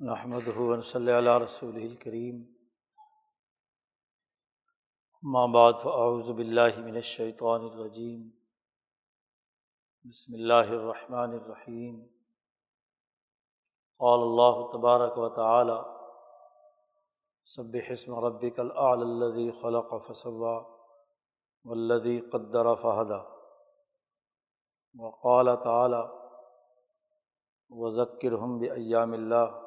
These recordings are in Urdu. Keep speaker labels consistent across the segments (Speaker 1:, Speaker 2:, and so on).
Speaker 1: محمد ہُون صلی اللہ رسول الکریم بعد فاعوذ باللہ من الشیطان الرجیم بسم اللہ الرحمن الرحیم قال اللہ تبارک و تعالی سب حسم ربک الاعلی الذي خلق فسوا والذي قدر فہدا وقال تعالی وذکرہم بایام اللہ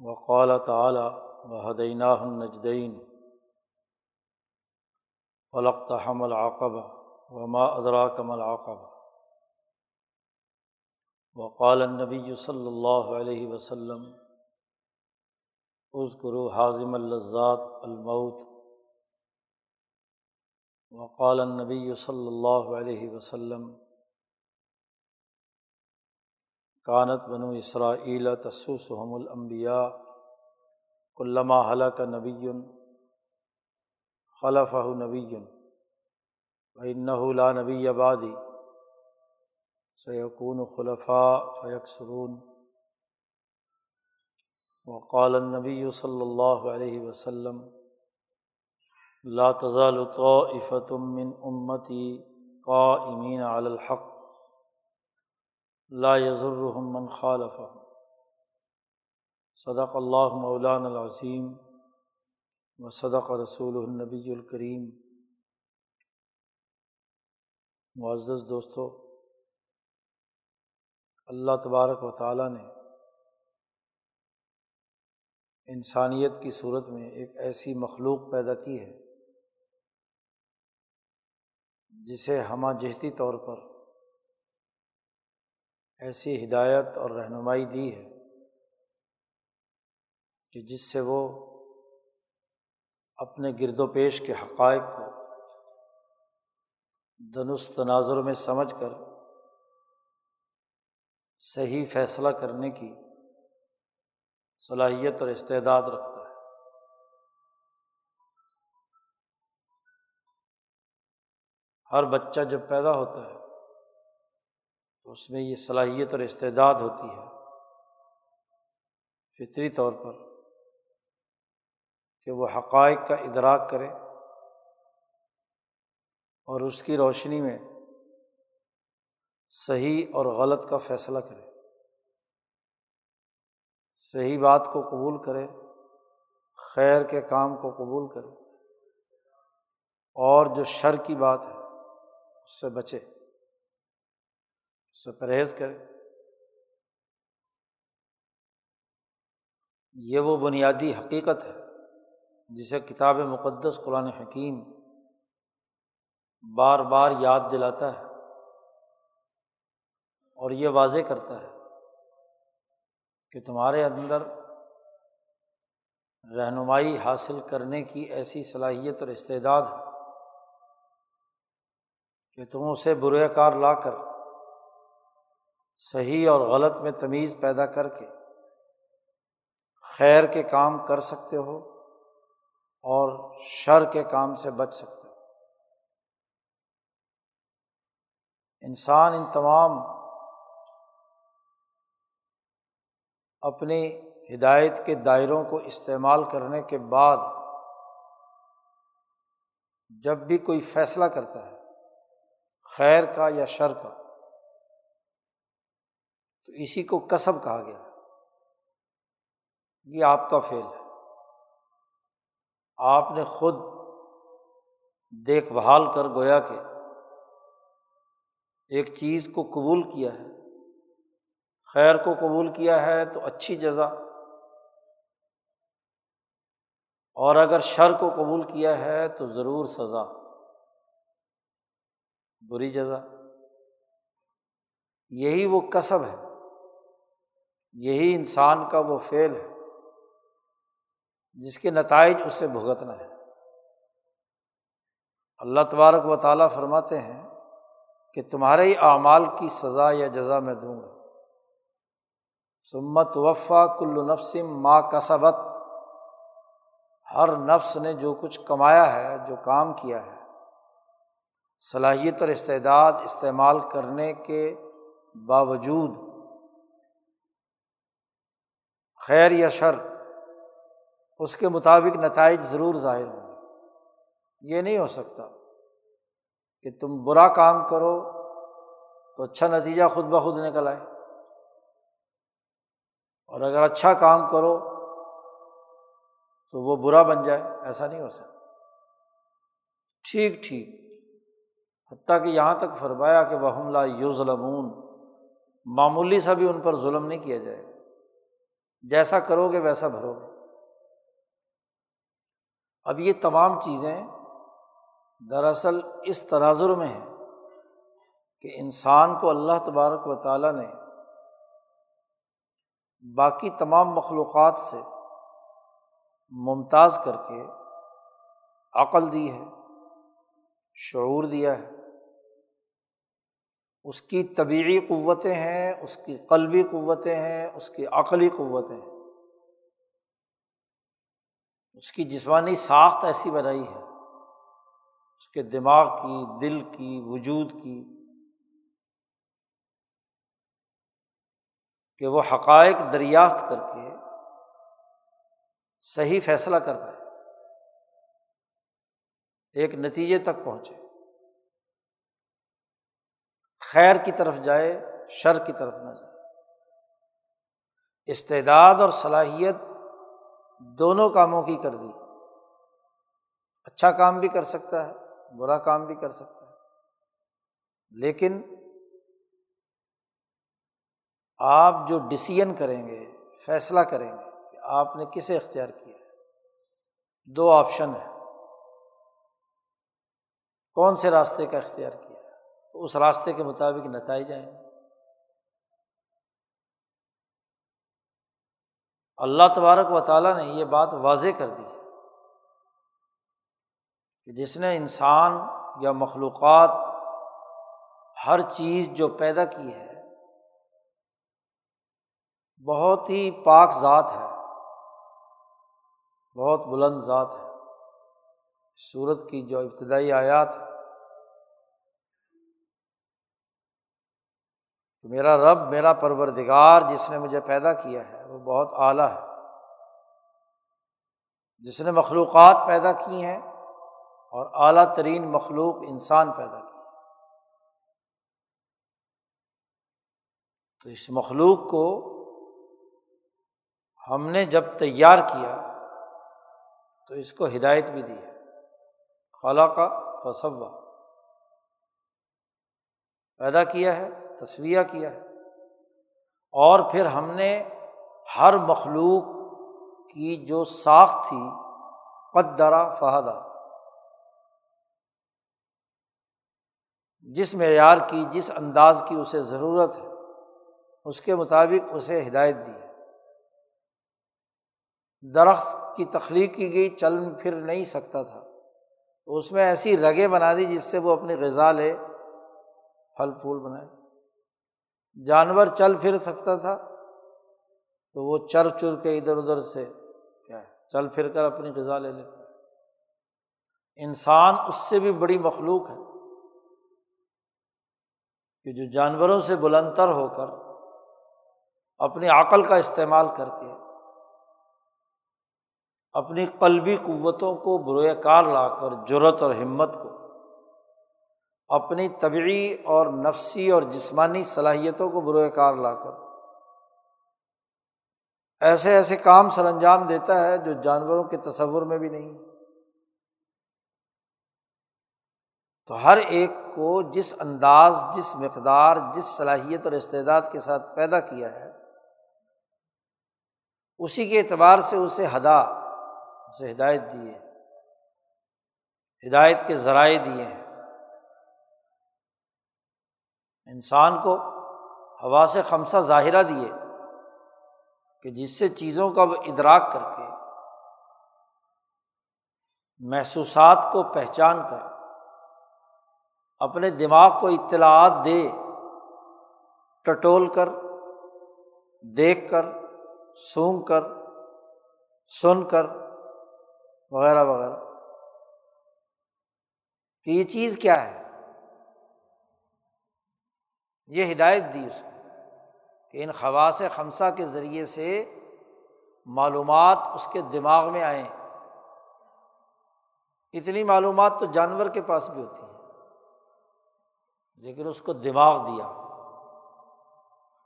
Speaker 1: وقال تعلیٰ وحدینہ النجدین فلق تحم العقبہ وما ادراکم العقبہ وقال النبی صلی اللہ علیہ وسلم عزکرو حاضم اللذات المعود وقال النبی صلی اللہ علیہ وسلم کانت بنو اسرائیل تسوسحم الانبیاء علامہ حلق نبی خلف نبی لا نبی آبادی سیقون خلفاء فیکسرون وقال النبی صلی اللہ علیہ وسلم لا تزال طائفة من امتی قائمین علی الحق لا من خالف صدق اللہ مولان العظیم و صدق رسول النبی الکریم۔ معزز دوستو، اللہ تبارک و تعالیٰ نے انسانیت کی صورت میں ایک ایسی مخلوق پیدا کی ہے جسے ہمہ جہتی طور پر ایسی ہدایت اور رہنمائی دی ہے کہ جس سے وہ اپنے گرد و پیش کے حقائق کو دنس تناظر میں سمجھ کر صحیح فیصلہ کرنے کی صلاحیت اور استعداد رکھتا ہے۔ ہر بچہ جب پیدا ہوتا ہے تو اس میں یہ صلاحیت اور استعداد ہوتی ہے فطری طور پر کہ وہ حقائق کا ادراک کرے اور اس کی روشنی میں صحیح اور غلط کا فیصلہ کرے، صحیح بات کو قبول کرے، خیر کے کام کو قبول کرے اور جو شر کی بات ہے اس سے بچے۔ سے پرہیز کرے۔ یہ وہ بنیادی حقیقت ہے جسے کتاب مقدس قرآن حکیم بار بار یاد دلاتا ہے اور یہ واضح کرتا ہے کہ تمہارے اندر رہنمائی حاصل کرنے کی ایسی صلاحیت اور استعداد ہے کہ تم اسے برے کار لا کر صحیح اور غلط میں تمیز پیدا کر کے خیر کے کام کر سکتے ہو اور شر کے کام سے بچ سکتے ہو۔ انسان ان تمام اپنی ہدایت کے دائروں کو استعمال کرنے کے بعد جب بھی کوئی فیصلہ کرتا ہے، خیر کا یا شر کا تو اسی کو کسب کہا گیا۔ یہ آپ کا فیل ہے۔ آپ نے خود دیکھ بھال کر گویا کہ ایک چیز کو قبول کیا ہے۔ خیر کو قبول کیا ہے تو اچھی جزا۔ اور اگر شر کو قبول کیا ہے تو ضرور سزا۔ بری جزا۔ یہی وہ کسب ہے۔ یہی انسان کا وہ فعل ہے جس کے نتائج اسے بھگتنا ہے۔ اللہ تبارک و تعالیٰ فرماتے ہیں کہ تمہارے ہی اعمال کی سزا یا جزا میں دوں گا۔ سمت وفا کل نفسم ماں کسبت۔ ہر نفس نے جو کچھ کمایا ہے، جو کام کیا ہے، صلاحیت اور استعداد استعمال کرنے کے باوجود خیر یا شر، اس کے مطابق نتائج ضرور ظاہر ہوں گے۔ یہ نہیں ہو سکتا کہ تم برا کام کرو تو اچھا نتیجہ خود بخود نکل آئے۔ اور اگر اچھا کام کرو تو وہ برا بن جائے، ایسا نہیں ہو سکتا۔ ٹھیک ٹھیک۔ حتیٰ کہ یہاں تک فرمایا کہ وہ حملہ یو ظلمون معمولی سا بھی ان پر ظلم نہیں کیا جائے جیسا کرو گے ویسا بھرو گے۔ اب یہ تمام چیزیں دراصل اس تناظر میں ہیں کہ انسان کو اللہ تبارک و تعالیٰ نے باقی تمام مخلوقات سے ممتاز کر کے عقل دی ہے، شعور دیا ہے۔ اس کی طبعی قوتیں ہیں، اس کی قلبی قوتیں ہیں، اس کی عقلی قوتیں ہیں۔ اس کی جسمانی ساخت ایسی بنائی ہے، اس کے دماغ کی، دل کی، وجود کی، کہ وہ حقائق دریافت کر کے صحیح فیصلہ کر پائے ایک نتیجے تک پہنچے۔ خیر کی طرف جائے، شر کی طرف نہ جائے۔ استعداد اور صلاحیت دونوں کاموں کی کر دی۔ اچھا کام بھی کر سکتا ہے، برا کام بھی کر سکتا ہے۔ لیکن آپ جو ڈسیزن کریں گے، فیصلہ کریں گے کہ آپ نے کسے اختیار کیا ہے؟ دو آپشن ہے کون سے راستے کا اختیار کیا؟ تو اس راستے کے مطابق نتائج آئیں گے اللہ تبارک و تعالیٰ نے یہ بات واضح کر دی کہ جس نے انسان یا مخلوقات ہر چیز جو پیدا کی ہے، بہت ہی پاک ذات ہے، بہت بلند ذات ہے۔ سورت کی جو ابتدائی آیات ہے کہ میرا رب، میرا پروردگار جس نے مجھے پیدا کیا ہے، وہ بہت اعلیٰ ہے۔ جس نے مخلوقات پیدا کی ہیں اور اعلیٰ ترین مخلوق انسان پیدا کی تو اس مخلوق کو ہم نے جب تیار کیا، تو اس کو ہدایت بھی دی ہے۔ خلا کا فصبہ پیدا کیا ہے۔ تصویہ کیا۔ ہے اور پھر ہم نے ہر مخلوق کی جو ساخت تھی، قدرا فہدا۔ جس معیار کی، جس انداز کی اسے ضرورت ہے، اس کے مطابق اسے ہدایت دی۔ درخت کی تخلیق کی گئی، چل پھر نہیں سکتا تھا۔ تو اس میں ایسی رگیں بنا دی جس سے وہ اپنی غذا لے، پھل پھول بنائے۔ جانور چل پھر سکتا تھا، تو وہ چر چر کے ادھر ادھر سے کیا ہے، چل پھر کر اپنی غذا لے لیتا انسان اس سے بھی بڑی مخلوق ہے کہ جو جانوروں سے بلندر ہو کر اپنی عقل کا استعمال کر کے اپنی قلبی قوتوں کو بروئے کار لا کر جرت اور ہمت کو اپنی طبعی اور نفسی اور جسمانی صلاحیتوں کو بروئے کار لا کر۔ ایسے ایسے کام سر انجام دیتا ہے جو جانوروں کے تصور میں بھی نہیں۔ تو ہر ایک کو جس انداز، جس مقدار، جس صلاحیت اور استعداد کے ساتھ پیدا کیا ہے، اسی کے اعتبار سے اسے ہدا اسے ہدایت دی ہے۔ ہدایت کے ذرائع دیے ہیں۔ انسان کو ہوا سے خمسہ ظاہرہ دیے کہ جس سے چیزوں کا وہ ادراک کر کے محسوسات کو پہچان کر اپنے دماغ کو اطلاعات دے، ٹٹول کر، دیکھ کر، سونگ کر، سن کر، وغیرہ وغیرہ۔ کہ یہ چیز کیا ہے؟ یہ ہدایت دی اس کو کہ ان خواص خمسہ کے ذریعے سے معلومات اس کے دماغ میں آئیں۔ اتنی معلومات تو جانور کے پاس بھی ہوتی ہیں، لیکن اس کو دماغ دیا۔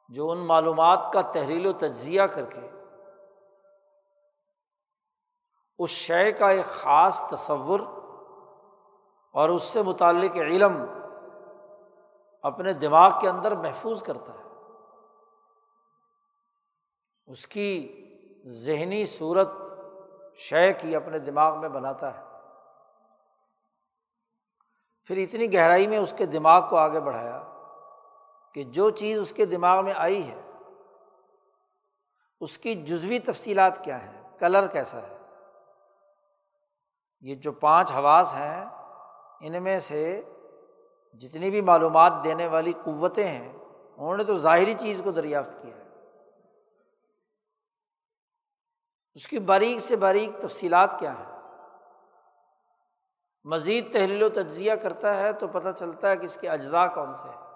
Speaker 1: جو ان معلومات کا تحریل و تجزیہ کر کے اس شے کا ایک خاص تصور اور اس سے متعلق علم اپنے دماغ کے اندر محفوظ کرتا ہے۔ اس کی ذہنی صورت شے کی اپنے دماغ میں بناتا ہے۔ پھر اتنی گہرائی میں اس کے دماغ کو آگے بڑھایا کہ جو چیز اس کے دماغ میں آئی ہے، اس کی جزوی تفصیلات کیا ہیں، کلر کیسا ہے، یہ جو پانچ حواس ہیں، ان میں سے جتنی بھی معلومات دینے والی قوتیں ہیں، انہوں نے تو ظاہری چیز کو دریافت کیا ہے۔ اس کی باریک سے باریک تفصیلات کیا ہیں؟ مزید تحلیل و تجزیہ کرتا ہے تو پتہ چلتا ہے کہ اس کے اجزاء کون سے ہیں۔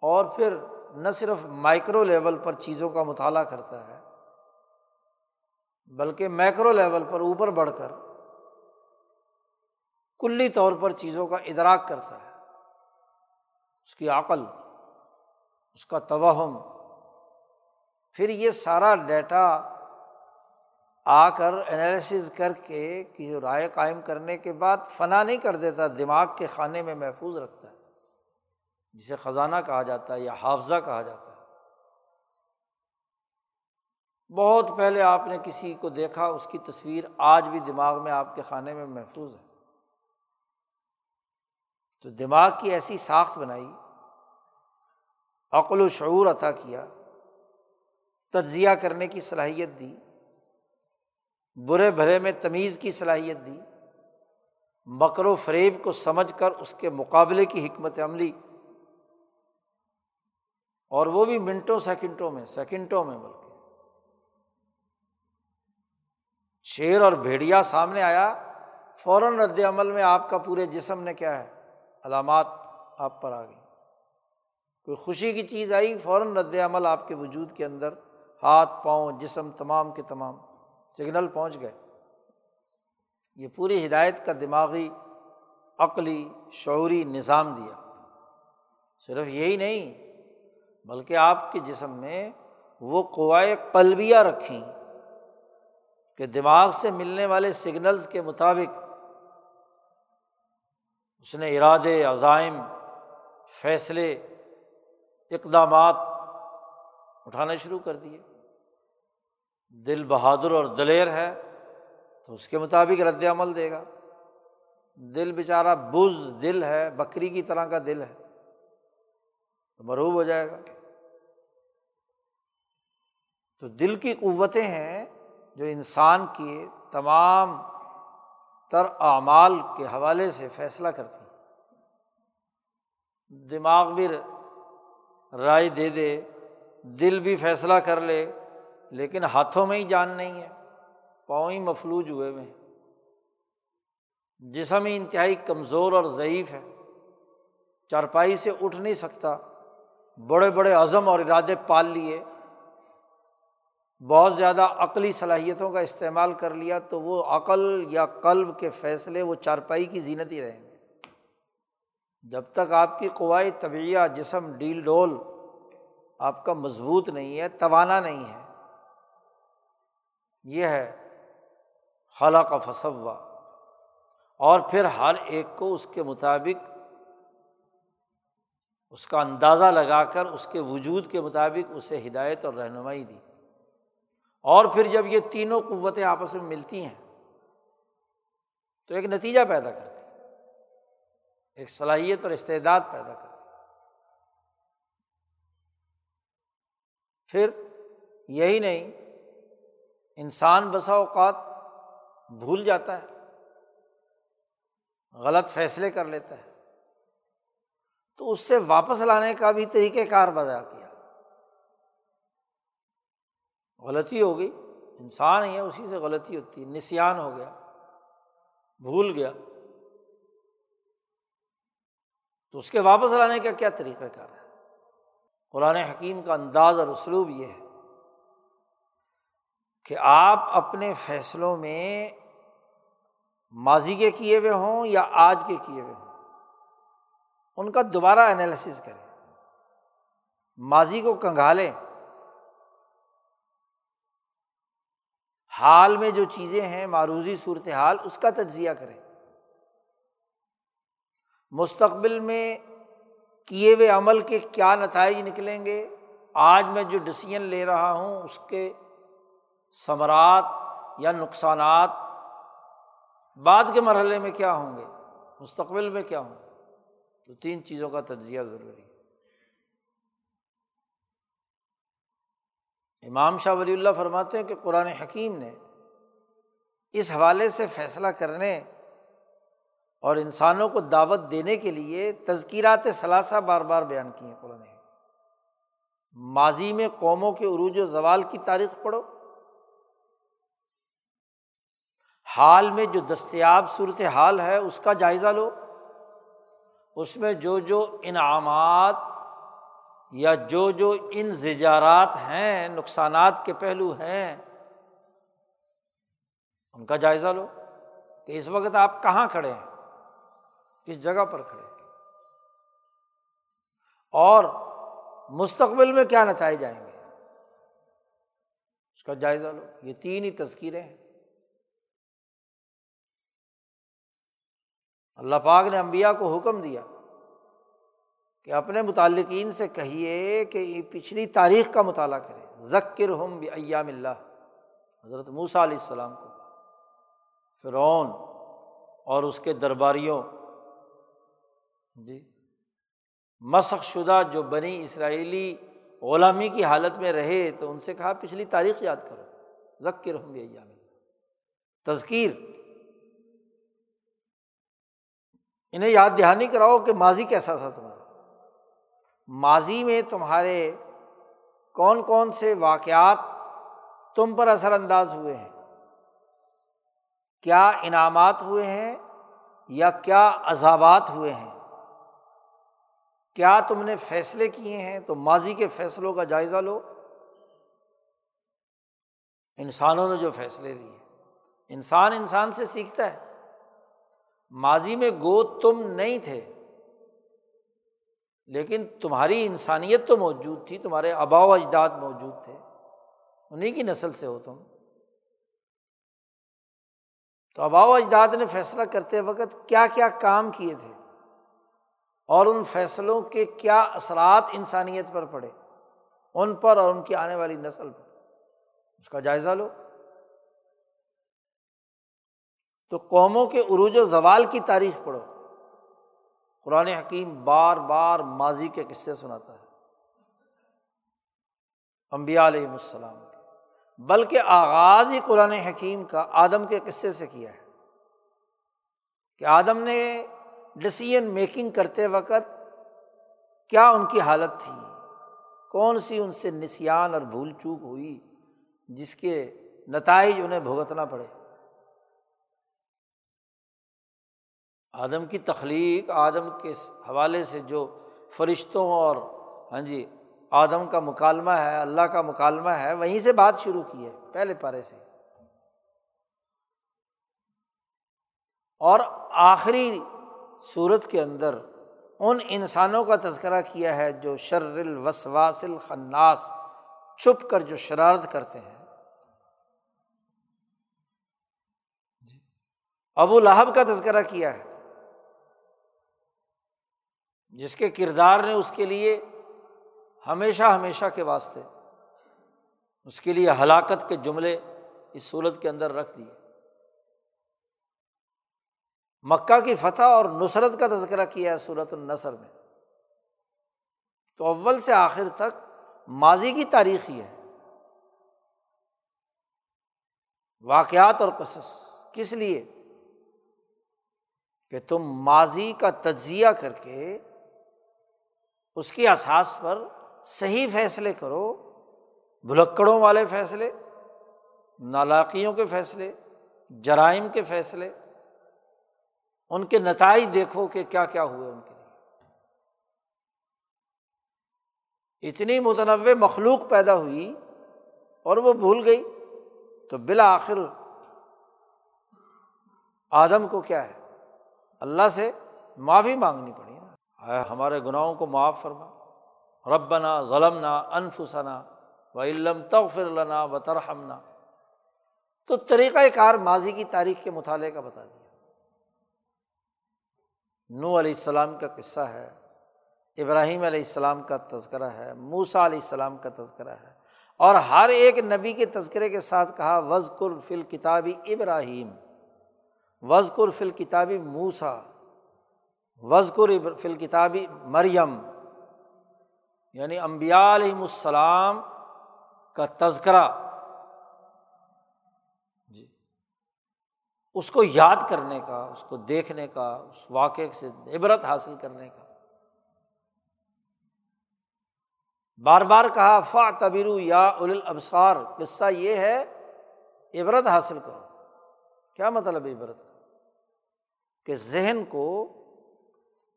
Speaker 1: اور پھر نہ صرف مائکرو لیول پر چیزوں کا مطالعہ کرتا ہے، بلکہ میکرو لیول پر اوپر بڑھ کر کلی طور پر چیزوں کا ادراک کرتا ہے۔ اس کی عقل، اس کا توہم، پھر یہ سارا ڈیٹا آ کر انالیسز کر کے کہ رائے قائم کرنے کے بعد فنا نہیں کر دیتا، دماغ کے خانے میں محفوظ رکھتا ہے۔ جسے خزانہ کہا جاتا ہے یا حافظہ کہا جاتا ہے۔ بہت پہلے آپ نے کسی کو دیکھا، اس کی تصویر آج بھی دماغ میں آپ کے خانے میں محفوظ ہے۔ تو دماغ کی ایسی ساخت بنائی، عقل و شعور عطا کیا، تجزیہ کرنے کی صلاحیت دی، برے بھلے میں تمیز کی صلاحیت دی، مکر و فریب کو سمجھ کر اس کے مقابلے کی حکمت عملی۔ اور وہ بھی منٹوں، سیکنڈوں میں سیکنڈوں میں بلکہ۔ شیر اور بھیڑیا سامنے آیا، فوراً رد عمل میں آپ کا پورے جسم نے کیا ہے؟ علامات آپ پر آ گئی کوئی خوشی کی چیز آئی فوراً رد عمل آپ کے وجود کے اندر، ہاتھ، پاؤں، جسم، تمام کے تمام سگنل پہنچ گئے۔ یہ پوری ہدایت کا دماغی، عقلی، شعوری نظام دیا۔ صرف یہی نہیں، بلکہ آپ کے جسم میں وہ قوائے قلبیہ رکھیں کہ دماغ سے ملنے والے سگنلز کے مطابق اس نے ارادے، عزائم، فیصلے، اقدامات اٹھانے شروع کر دیے۔ دل بہادر اور دلیر ہے تو اس کے مطابق رد عمل دے گا۔ دل بیچارہ بز دل ہے، بکری کی طرح کا دل ہے۔ تو مروب ہو جائے گا۔ تو دل کی قوتیں ہیں جو انسان کی تمام تر اعمال کے حوالے سے فیصلہ کرتی۔ ہیں دماغ بھی رائے دے دے، دل بھی فیصلہ کر لے، لیکن ہاتھوں میں ہی جان نہیں ہے، پاؤں ہی مفلوج ہوئے ہوئے ہیں۔ جسم ہی انتہائی کمزور اور ضعیف ہے۔ چارپائی سے اٹھ نہیں سکتا، بڑے بڑے عزم اور ارادے پال لیے۔ بہت زیادہ عقلی صلاحیتوں کا استعمال کر لیا تو وہ عقل یا قلب کے فیصلے، وہ چارپائی کی زینت ہی رہیں گے۔ جب تک آپ کی قوائی طبعیہ، جسم، ڈیل، ڈول آپ کا مضبوط نہیں ہے، توانا نہیں ہے، یہ ہے خلا کا فصوا اور پھر ہر ایک کو اس کے مطابق اس کا اندازہ لگا کر، اس کے وجود کے مطابق اسے ہدایت اور رہنمائی دی۔ اور پھر جب یہ تینوں قوتیں آپس میں ملتی ہیں، تو ایک نتیجہ پیدا کرتی ایک صلاحیت اور استعداد پیدا کرتی پھر یہی نہیں، انسان بسا اوقات بھول جاتا ہے، غلط فیصلے کر لیتا ہے۔ تو اس سے واپس لانے کا بھی طریقہ کار بجا کیا۔ غلطی ہو گئی۔ انسان ہی ہے، اسی سے غلطی ہوتی ہے۔ نسان ہو گیا۔ بھول گیا۔ تو اس کے واپس لانے کا کیا طریقہ کار ہے؟ قرآن حکیم کا انداز اور اسلوب یہ ہے کہ آپ اپنے فیصلوں میں ماضی کے کیے ہوئے ہوں یا آج کے کیے ہوئے ہوں۔ ان کا دوبارہ انالیسس کریں۔ ماضی کو کنگھالیں۔ حال میں جو چیزیں ہیں، معروضی صورت حال اس کا تجزیہ کریں۔ مستقبل میں کیے ہوئے عمل کے کیا نتائج نکلیں گے؟ آج میں جو ڈسیزن لے رہا ہوں، اس کے ثمرات یا نقصانات، بعد کے مرحلے میں کیا ہوں گے؟ مستقبل میں کیا ہوں تو تین چیزوں کا تجزیہ ضروری ہے۔ امام شاہ ولی اللہ فرماتے ہیں کہ قرآن حکیم نے اس حوالے سے فیصلہ کرنے اور انسانوں کو دعوت دینے کے لیے تذکیرات ثلاثہ بار بار بیان کی ہیں قرآن ماضی میں قوموں کے عروج و زوال کی تاریخ پڑھو۔ حال میں جو دستیاب صورت حال ہے اس کا جائزہ لو۔ اس میں جو جو انعامات یا جو جو ان زجارات ہیں، نقصانات کے پہلو ہیں، ان کا جائزہ لو کہ اس وقت آپ کہاں کھڑے ہیں، کس جگہ پر کھڑے اور مستقبل میں کیا نتائج جائیں گے؟ اس کا جائزہ لو۔ یہ تین ہی تذکیریں ہیں۔ اللہ پاک نے امبیا کو حکم دیا۔ کہ اپنے متعلقین سے کہیے کہ پچھلی تاریخ کا مطالعہ کرے ذکر ہم ایام اللہ۔ حضرت موسیٰ علیہ السلام کو۔ فرعون اور اس کے درباریوں۔ جی۔ مسخ شدہ جو بنی اسرائیلی غلامی کی حالت میں رہے تو ان سے کہا پچھلی تاریخ یاد کرو۔ ذکر ہوں گے ایام تذکیر۔ انہیں یاد دہانی کراؤ کہ ماضی کیسا تھا تمہارا۔ ماضی میں تمہارے کون کون سے واقعات تم پر اثر انداز ہوئے ہیں؟ کیا انعامات ہوئے ہیں یا کیا عذابات ہوئے ہیں؟ کیا تم نے فیصلے کیے ہیں؟ تو ماضی کے فیصلوں کا جائزہ لو۔ انسانوں نے جو فیصلے لیے، انسان انسان سے سیکھتا ہے۔ ماضی میں گود تم نہیں تھے۔ لیکن تمہاری انسانیت تو موجود تھی، تمہارے آبا و اجداد موجود تھے۔ انہیں کی نسل سے ہو تم۔ تو آبا و اجداد نے فیصلہ کرتے وقت کیا کیا کام کیے تھے؟ اور ان فیصلوں کے کیا اثرات انسانیت پر پڑے؟ ان پر اور ان کی آنے والی نسل پر۔ اس کا جائزہ لو۔ تو قوموں کے عروج و زوال کی تاریخ پڑھو۔ قرآن حکیم بار بار ماضی کے قصے سناتا ہے۔ امبیا علیہ السلام کے۔ بلکہ آغاز ہی قرآن حکیم کا آدم کے قصے سے کیا ہے۔ کہ آدم نے ڈسیزن میکنگ کرتے وقت کیا ان کی حالت تھی؟ کون سی ان سے نسیان اور بھول چوک ہوئی جس کے نتائج انہیں بھگتنا پڑے؟ آدم کی تخلیق، آدم کے حوالے سے جو فرشتوں اور ہاں جی آدم کا مکالمہ ہے، اللہ کا مکالمہ ہے، وہیں سے بات شروع کی ہے، پہلے پارے سے۔ اور آخری صورت کے اندر ان انسانوں کا تذکرہ کیا ہے جو شر الوسواس الخناس، چھپ کر جو شرارت کرتے ہیں۔ جی۔ ابو لہب کا تذکرہ کیا ہے۔ جس کے کردار نے اس کے لیے ہمیشہ ہمیشہ کے واسطے اس کے لیے ہلاکت کے جملے اس صورت کے اندر رکھ دیے۔ مکہ کی فتح اور نصرت کا تذکرہ کیا ہے صورت النصر میں۔ تو اول سے آخر تک ماضی کی تاریخ ہی ہے۔ واقعات اور قصص۔ کس لیے؟ کہ تم ماضی کا تجزیہ کر کے اس کی احساس پر صحیح فیصلے کرو، بھلکڑوں والے فیصلے نالاکیوں کے فیصلے، جرائم کے فیصلے، ان کے نتائج دیکھو کہ کیا کیا ہوئے ان کے لیے۔ اتنی متنوع مخلوق پیدا ہوئی اور وہ بھول گئی، تو بالآخر آدم کو کیا ہے؟ اللہ سے معافی مانگنی پڑی ہمارے گناہوں کو معاف فرما۔ ربنا ظلم نا انفسنا و علم تغفر لنا و ترحمنا تو طریقۂ کار ماضی کی تاریخ کے مطالعے کا بتا دیا۔ نو علیہ السلام کا قصہ ہے، ابراہیم علیہ السلام کا تذکرہ ہے موسا علیہ السلام کا تذکرہ ہے۔ اور ہر ایک نبی کے تذکرے کے ساتھ کہا وز فل کتابی ابراہیم۔ وز فل کتابی موسا وز فل کتابی مریم یعنی امبیا علیہم السلام کا تذکرہ۔ جی۔ اس کو یاد کرنے کا، اس کو دیکھنے کا، اس واقعے سے عبرت حاصل کرنے کا۔ بار بار کہا فا تبیرو یا اول ابسار قصہ یہ ہے، عبرت حاصل کرو۔ کیا مطلب عبرت؟ کہ ذہن کو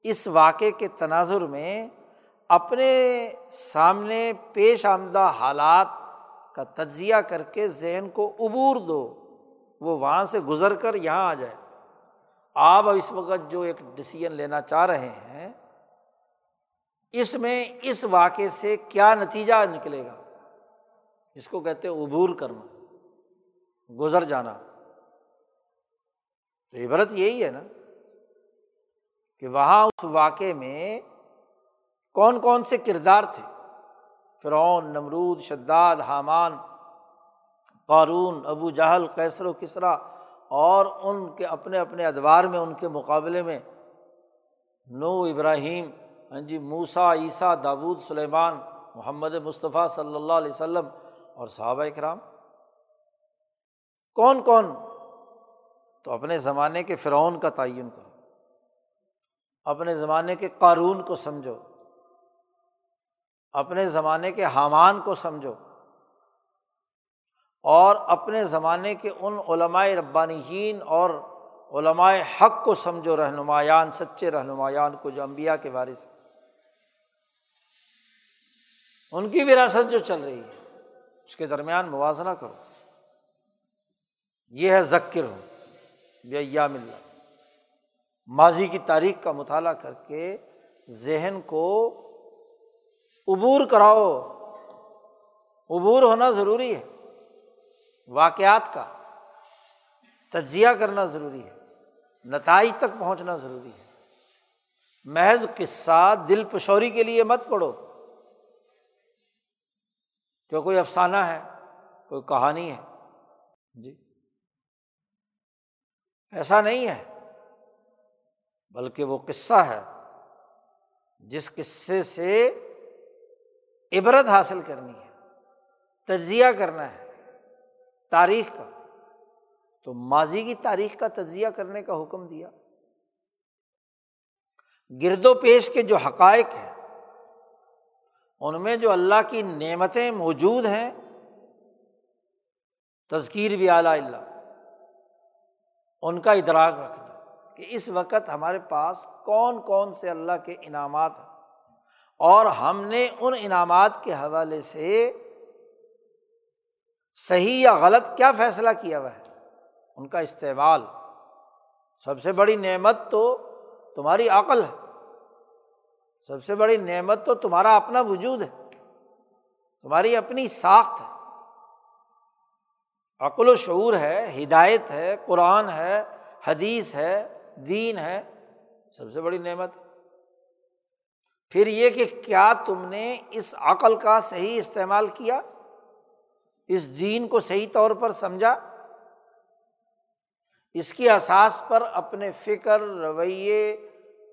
Speaker 1: اس واقعے کے تناظر میں اپنے سامنے پیش آمدہ حالات کا تجزیہ کر کے ذہن کو عبور دو، وہ وہاں سے گزر کر یہاں آ جائے۔ آپ اس وقت جو ایک ڈسیزن لینا چاہ رہے ہیں، اس میں اس واقعے سے کیا نتیجہ نکلے گا؟ جس کو کہتے عبور کرنا، گزر جانا۔ تو عبرت یہی ہے نا۔ کہ وہاں اس واقعے میں کون کون سے کردار تھے؟ فرعون، نمرود، شداد، حامان، قارون، ابو جہل کیسر و کسرا اور ان کے اپنے اپنے ادوار میں، ان کے مقابلے میں نو ابراہیم ہاں جی موسا عیسیٰ، داود، سلیمان، محمد مصطفیٰ صلی اللہ علیہ وسلم اور صحابہ اکرام۔ کون کون؟ تو اپنے زمانے کے فرعون کا تعین کرو۔ اپنے زمانے کے قارون کو سمجھو۔ اپنے زمانے کے حامان کو سمجھو۔ اور اپنے زمانے کے ان علمائے ربانیین اور علمائے حق کو سمجھو، رہنمایان، سچے رہنمایان کو، جو امبیا کے بارے سے ان کی وراثت جو چل رہی ہے، اس کے درمیان موازنہ کرو۔ یہ ہے ذکر ہو بیا مل ماضی کی تاریخ کا مطالعہ کر کے ذہن کو عبور کراؤ۔ عبور ہونا ضروری ہے۔ واقعات کا تجزیہ کرنا ضروری ہے۔ نتائج تک پہنچنا ضروری ہے۔ محض قصہ دل پشوری کے لیے مت پڑھو۔ کہ کوئی افسانہ ہے، کوئی کہانی ہے۔ جی۔ ایسا نہیں ہے۔ بلکہ وہ قصہ ہے جس قصے سے عبرت حاصل کرنی ہے، تجزیہ کرنا ہے تاریخ کا۔ تو ماضی کی تاریخ کا تجزیہ کرنے کا حکم دیا۔ گرد و پیش کے جو حقائق ہیں، ان میں جو اللہ کی نعمتیں موجود ہیں، تذکیر بھی اعلیٰ اللہ، ان کا ادراک رکھنا۔ کہ اس وقت ہمارے پاس کون کون سے اللہ کے انعامات ہیں؟ اور ہم نے ان انعامات کے حوالے سے صحیح یا غلط کیا فیصلہ کیا ہوا ہے؟ ان کا استعمال۔ سب سے بڑی نعمت تو تمہاری عقل ہے۔ سب سے بڑی نعمت تو تمہارا اپنا وجود ہے۔ تمہاری اپنی ساخت ہے۔ عقل و شعور ہے، ہدایت ہے، قرآن ہے، حدیث ہے دین ہے، سب سے بڑی نعمت۔ پھر یہ کہ کیا تم نے اس عقل کا صحیح استعمال کیا؟ اس دین کو صحیح طور پر سمجھا؟ اس کی اساس پر اپنے فکر، رویے،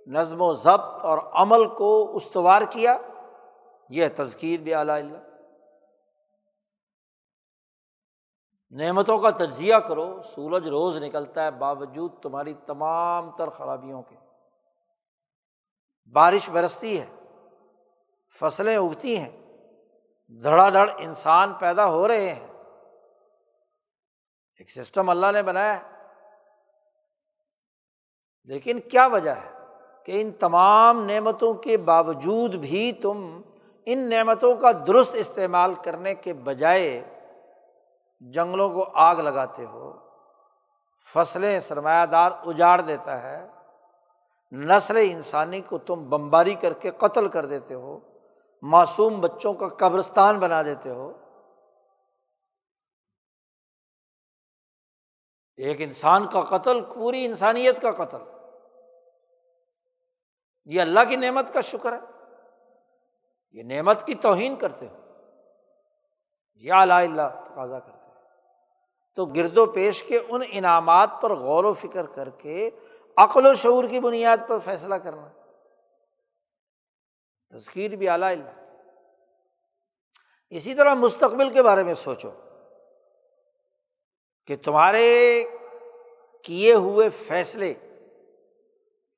Speaker 1: نظم و ضبط اور عمل کو استوار کیا؟ یہ تذکیر بھی اعلیٰ اللہ۔ نعمتوں کا تجزیہ کرو، سورج روز نکلتا ہے، باوجود تمہاری تمام تر خرابیوں کے۔ بارش برستی ہے، فصلیں اگتی ہیں، دھڑا دھڑ انسان پیدا ہو رہے ہیں۔ ایک سسٹم اللہ نے بنایا ہے۔ لیکن کیا وجہ ہے کہ ان تمام نعمتوں کے باوجود بھی تم ان نعمتوں کا درست استعمال کرنے کے بجائے جنگلوں کو آگ لگاتے ہو، فصلیں سرمایہ دار اجاڑ دیتا ہے، نسل انسانی کو تم بمباری کر کے قتل کر دیتے ہو، معصوم بچوں کا قبرستان بنا دیتے ہو۔ ایک انسان کا قتل، پوری انسانیت کا قتل۔ یہ اللہ کی نعمت کا شکر ہے۔ یہ نعمت کی توہین کرتے ہو۔ یا اللہ، تقاضا کرتے تو گرد و پیش کے ان انعامات پر غور و فکر کر کے عقل و شعور کی بنیاد پر فیصلہ کرنا۔ تذکیر بھی اعلیٰ اللہ اسی طرح مستقبل کے بارے میں سوچو کہ تمہارے کیے ہوئے فیصلے،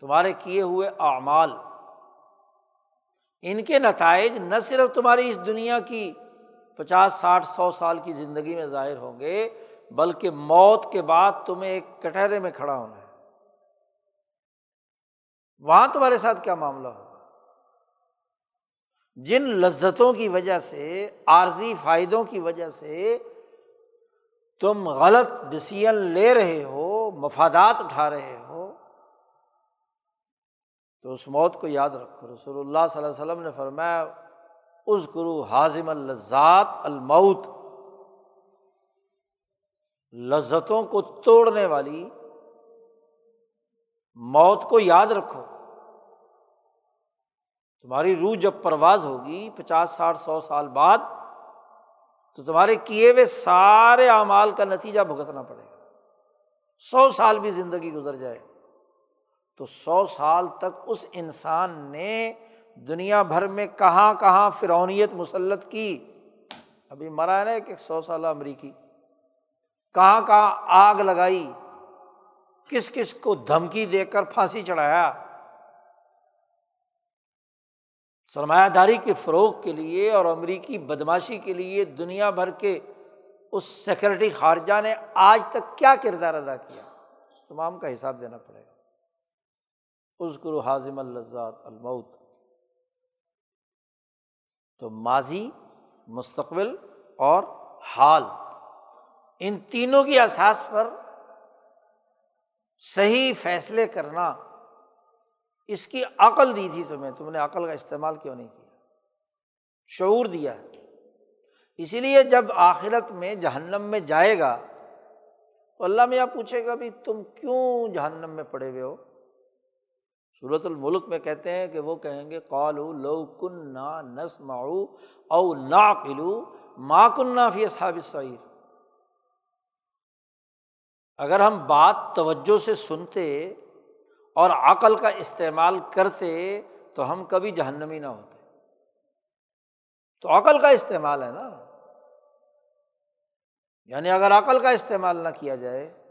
Speaker 1: تمہارے کیے ہوئے اعمال، ان کے نتائج نہ صرف تمہاری اس دنیا کی پچاس، ساٹھ، سو سال کی زندگی میں ظاہر ہوں گے بلکہ موت کے بعد تمہیں ایک کٹہرے میں کھڑا ہونا ہے۔ وہاں تمہارے ساتھ کیا معاملہ ہوگا؟ جن لذتوں کی وجہ سے، عارضی فائدوں کی وجہ سے تم غلط ڈسیزن لے رہے ہو، مفادات اٹھا رہے ہو، تو اس موت کو یاد رکھو۔ رسول اللہ صلی اللہ علیہ وسلم نے فرمایا از کرو حاضم الزات المعت لذتوں کو توڑنے والی موت کو یاد رکھو۔ تمہاری روح جب پرواز ہوگی پچاس، ساٹھ، سو سال بعد، تو تمہارے کیے ہوئے سارے اعمال کا نتیجہ بھگتنا پڑے گا۔ سو سال بھی زندگی گزر جائے۔ تو سو سال تک اس انسان نے دنیا بھر میں کہاں کہاں فرونیت مسلط کی۔ ابھی مرا ہے نا کہ سو سالہ امریکی۔ کہاں کہاں آگ لگائی، کس کس کو دھمکی دے کر پھانسی چڑھایا۔ سرمایہ داری کے فروغ کے لیے اور امریکی بدماشی کے لیے دنیا بھر کے اس سیکورٹی خارجہ نے آج تک کیا کردار ادا کیا؟ اس تمام کا حساب دینا پڑے گا۔ اس گرو حاضم الزاد المعت تو ماضی، مستقبل اور حال۔ ان تینوں کی احساس پر صحیح فیصلے کرنا، اس کی عقل دی تھی تمہیں، تم نے عقل کا استعمال کیوں نہیں کیا؟ شعور دیا۔ اسی لیے جب آخرت میں جہنم میں جائے گا، تو اللہ میں یہ پوچھے گا بھی تم کیوں جہنم میں پڑے ہوئے ہو؟ صورت الملک میں کہتے ہیں کہ وہ کہیں گے قالو لو کن نا نس معو او نا قلو ماں کن نا فی اصحاب سعیر اگر ہم بات توجہ سے سنتے اور عقل کا استعمال کرتے تو ہم کبھی جہنمی نہ ہوتے۔ تو عقل کا استعمال ہے نا۔ یعنی اگر عقل کا استعمال نہ کیا جائے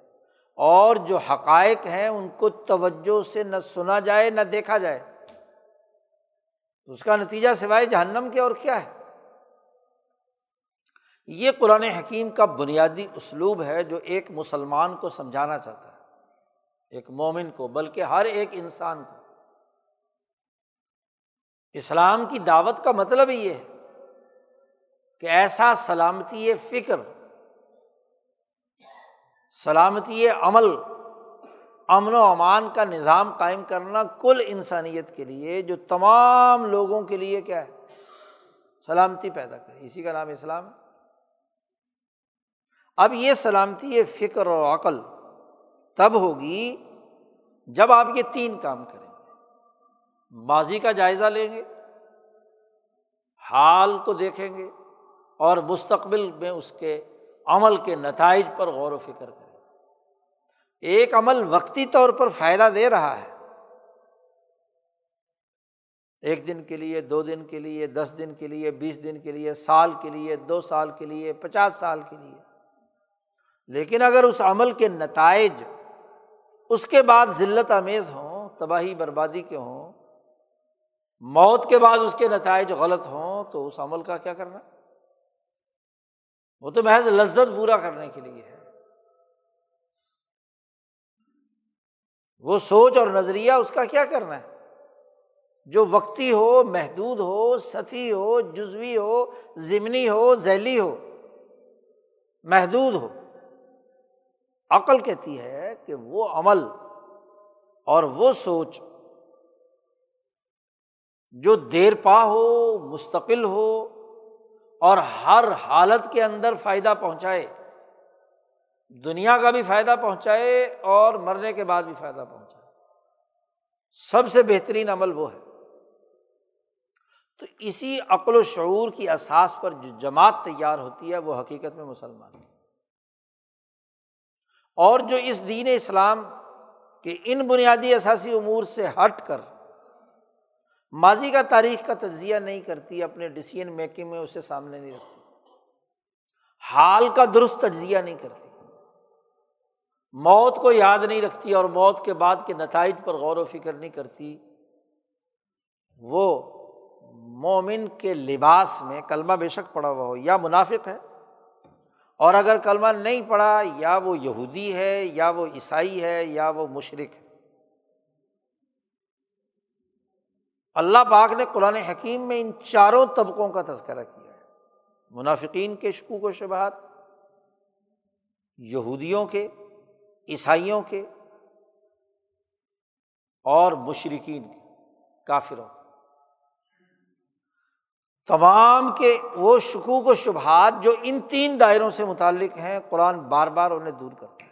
Speaker 1: اور جو حقائق ہیں ان کو توجہ سے نہ سنا جائے، نہ دیکھا جائے، تو اس کا نتیجہ سوائے جہنم کے اور کیا ہے؟ یہ قرآن حکیم کا بنیادی اسلوب ہے جو ایک مسلمان کو سمجھانا چاہتا ہے، ایک مومن کو، بلکہ ہر ایک انسان کو۔ اسلام کی دعوت کا مطلب ہی یہ ہے کہ ایسا سلامتی فکر، سلامتی عمل، امن و امان کا نظام قائم کرنا کل انسانیت کے لیے، جو تمام لوگوں کے لیے کیا ہے، سلامتی پیدا کرے۔ اسی کا نام اسلام ہے۔ اب یہ سلامتی، یہ فکر اور عقل تب ہوگی جب آپ یہ تین کام کریں گے۔ ماضی کا جائزہ لیں گے، حال کو دیکھیں گے اور مستقبل میں اس کے عمل کے نتائج پر غور و فکر کریں ایک عمل وقتی طور پر فائدہ دے رہا ہے۔ ایک دن کے لیے، دو دن کے لیے، دس دن کے لیے، بیس دن کے لیے، سال کے لیے، دو سال کے لیے، پچاس سال کے لیے۔ لیکن اگر اس عمل کے نتائج اس کے بعد ذلت امیز ہوں، تباہی بربادی کے ہوں، موت کے بعد اس کے نتائج غلط ہوں، تو اس عمل کا کیا کرنا؟ وہ تو محض لذت پورا کرنے کے لیے ہے۔ وہ سوچ اور نظریہ اس کا کیا کرنا ہے؟ جو وقتی ہو، محدود ہو ستی ہو، جزوی ہو، ضمنی ہو، ذیلی ہو، محدود ہو۔ عقل کہتی ہے کہ وہ عمل اور وہ سوچ جو دیر پا ہو، مستقل ہو اور ہر حالت کے اندر فائدہ پہنچائے، دنیا کا بھی فائدہ پہنچائے اور مرنے کے بعد بھی فائدہ پہنچائے۔ سب سے بہترین عمل وہ ہے۔ تو اسی عقل و شعور کی اساس پر جو جماعت تیار ہوتی ہے، وہ حقیقت میں مسلمان ہے۔ اور جو اس دین اسلام کے ان بنیادی اثاثی امور سے ہٹ کر ماضی کا تاریخ کا تجزیہ نہیں کرتی، اپنے ڈسیزن میکنگ میں اسے سامنے نہیں رکھتی۔ حال کا درست تجزیہ نہیں کرتی۔ موت کو یاد نہیں رکھتی اور موت کے بعد کے نتائج پر غور و فکر نہیں کرتی۔ وہ مومن کے لباس میں، کلمہ بے شک پڑا ہوا ہو، یا منافق ہے اور اگر کلمہ نہیں پڑھا، یا وہ یہودی ہے، یا وہ عیسائی ہے، یا وہ مشرق ہے۔ اللہ پاک نے قرآن حکیم میں ان چاروں طبقوں کا تذکرہ کیا ہے۔ منافقین کے شکوک و شبہات، یہودیوں کے، عیسائیوں کے اور مشرقین کے، کافروں کے۔ تمام کے وہ شکوک و شبہات جو ان تین دائروں سے متعلق ہیں، قرآن بار بار انہیں دور کرتا ہے۔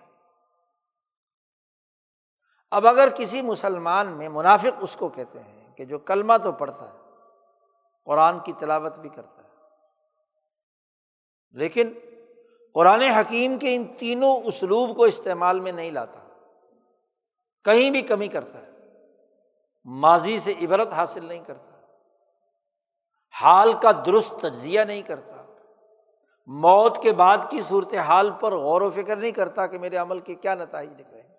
Speaker 1: اب اگر کسی مسلمان میں منافق اس کو کہتے ہیں کہ جو کلمہ تو پڑھتا ہے، قرآن کی تلاوت بھی کرتا ہے، لیکن قرآن حکیم کے ان تینوں اسلوب کو استعمال میں نہیں لاتا، کہیں بھی کمی کرتا ہے، ماضی سے عبرت حاصل نہیں کرتا۔ حال کا درست تجزیہ نہیں کرتا۔ موت کے بعد کی صورت حال پر غور و فکر نہیں کرتا کہ میرے عمل کے کیا نتائج دکھ رہے ہیں۔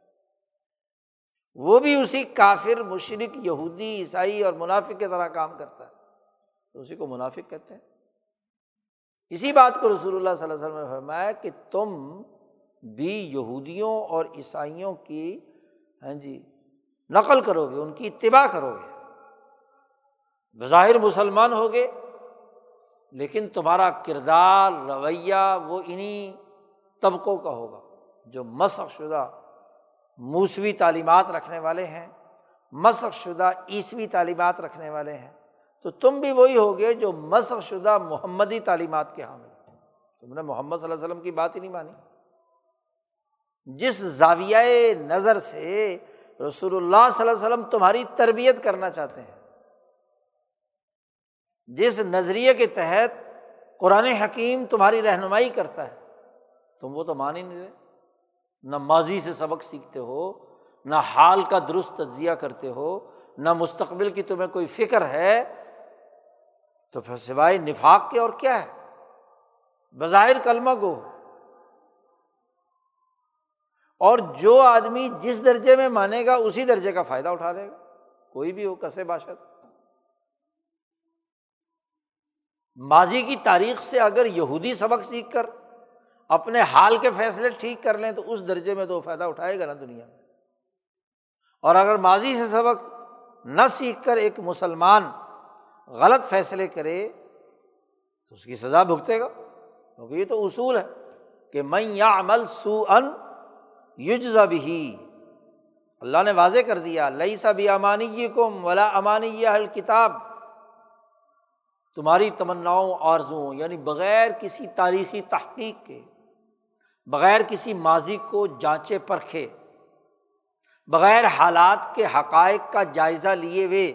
Speaker 1: وہ بھی اسی کافر مشرق یہودی، عیسائی اور منافق کی طرح کام کرتا ہے۔ تو اسی کو منافق کہتے ہیں۔ اسی بات کو رسول اللہ صلی اللہ علیہ وسلم نے فرمایا کہ تم بھی یہودیوں اور عیسائیوں کی ہاں جی نقل کرو گے ان کی اتباع کرو گے بظاہر مسلمان ہوگے لیکن تمہارا کردار، رویہ وہ انہیں طبقوں کا ہوگا جو مسق شدہ موسوی تعلیمات رکھنے والے ہیں مسق شدہ عیسوی تعلیمات رکھنے والے ہیں۔ تو تم بھی وہی ہوگے جو مسق شدہ محمدی تعلیمات کے حامل تم نے محمد صلی اللہ علیہ وسلم کی بات ہی نہیں مانی۔ جس زاویہ نظر سے رسول اللہ صلی اللہ علیہ وسلم تمہاری تربیت کرنا چاہتے ہیں جس نظریے کے تحت قرآن حکیم تمہاری رہنمائی کرتا ہے، تم وہ تو مان ہی نہیں رہے۔ نہ ماضی سے سبق سیکھتے ہو، نہ حال کا درست تجزیہ کرتے ہو، نہ مستقبل کی تمہیں کوئی فکر ہے، تو پھر سوائے نفاق کے اور کیا ہے؟ بظاہر کلمہ کو اور جو آدمی جس درجے میں مانے گا، اسی درجے کا فائدہ اٹھا لے گا۔ کوئی بھی ہو، کسے باشد ماضی کی تاریخ سے اگر یہودی سبق سیکھ کر اپنے حال کے فیصلے ٹھیک کر لیں تو اس درجے میں تو فائدہ اٹھائے گا نا دنیا میں۔ اور اگر ماضی سے سبق نہ سیکھ کر ایک مسلمان غلط فیصلے کرے تو اس کی سزا بھگتے گا۔ کیونکہ یہ تو اصول ہے کہ میں یا عمل سو ان یوجا بھی اللہ نے واضح کر دیا لئی سا بھی امانی کم ولا امانی یہ کتاب تمہاری تمناؤں آرزوں یعنی بغیر کسی تاریخی تحقیق کے، بغیر کسی ماضی کو جانچے پرکھے، بغیر حالات کے حقائق کا جائزہ لیے ہوئے،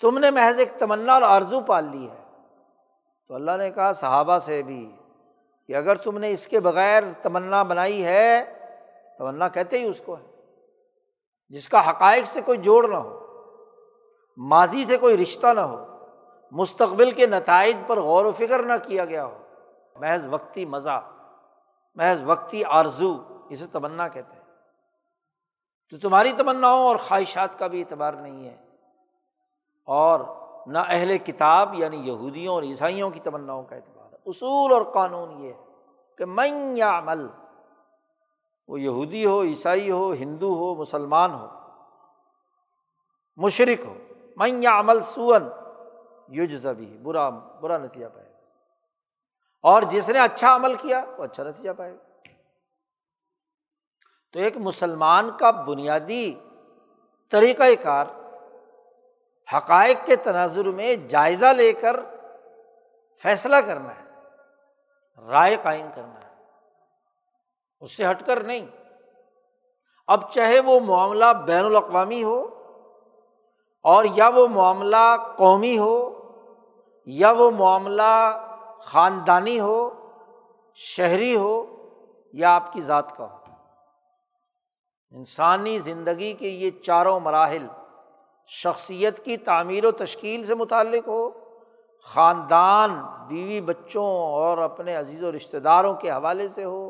Speaker 1: تم نے محض ایک تمنا اور آرزو پال لی ہے۔ تو اللہ نے کہا، صحابہ سے بھی، کہ اگر تم نے اس کے بغیر تمنا بنائی ہے، تمنا کہتے ہی اس کو ہے، جس کا حقائق سے کوئی جوڑ نہ ہو، ماضی سے کوئی رشتہ نہ ہو مستقبل کے نتائج پر غور و فکر نہ کیا گیا ہو۔ محض وقتی مزہ، محض وقتی آرزو اسے تمنا کہتے ہیں۔ تو تمہاری تمناؤں اور خواہشات کا بھی اعتبار نہیں ہے۔ اور نہ اہل کتاب یعنی یہودیوں اور عیسائیوں کی تمناؤں کا اعتبار ہے۔ اصول اور قانون یہ ہے کہ میں یا عمل وہ یہودی ہو، عیسائی ہو، ہندو ہو، مسلمان ہو مشرق ہو۔ میں یا عمل سون یوجزا بھی برا برا نتیجہ پائے گا۔ اور جس نے اچھا عمل کیا، وہ اچھا نتیجہ پائے گا۔ تو ایک مسلمان کا بنیادی طریقۂ کار حقائق کے تناظر میں جائزہ لے کر فیصلہ کرنا ہے، رائے قائم کرنا ہے۔ اس سے ہٹ کر نہیں۔ اب چاہے وہ معاملہ بین الاقوامی ہو اور یا وہ معاملہ قومی ہو یا وہ معاملہ خاندانی ہو، شہری ہو یا آپ کی ذات کا ہو۔ انسانی زندگی کے یہ چاروں مراحل شخصیت کی تعمیر و تشکیل سے متعلق ہو، خاندان، بیوی بچوں اور اپنے عزیز و رشتہ داروں کے حوالے سے ہو،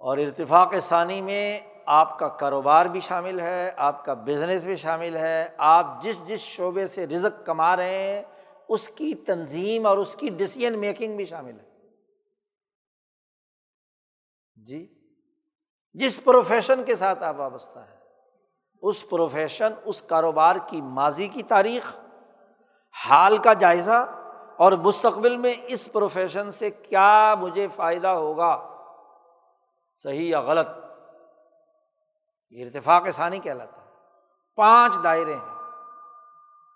Speaker 1: اور ارتفاق ثانی میں آپ کا کاروبار بھی شامل ہے، آپ کا بزنس بھی شامل ہے، آپ جس جس شعبے سے رزق کما رہے ہیں اس کی تنظیم اور اس کی ڈسیزن میکنگ بھی شامل ہے۔ جی جس پروفیشن کے ساتھ آپ وابستہ ہیں، اس پروفیشن اس کاروبار کی ماضی کی تاریخ، حال کا جائزہ اور مستقبل میں اس پروفیشن سے کیا مجھے فائدہ ہوگا۔ صحیح یا غلط؟ یہ ارتفاق ثانی کہلاتا ہے۔ پانچ دائرے ہیں۔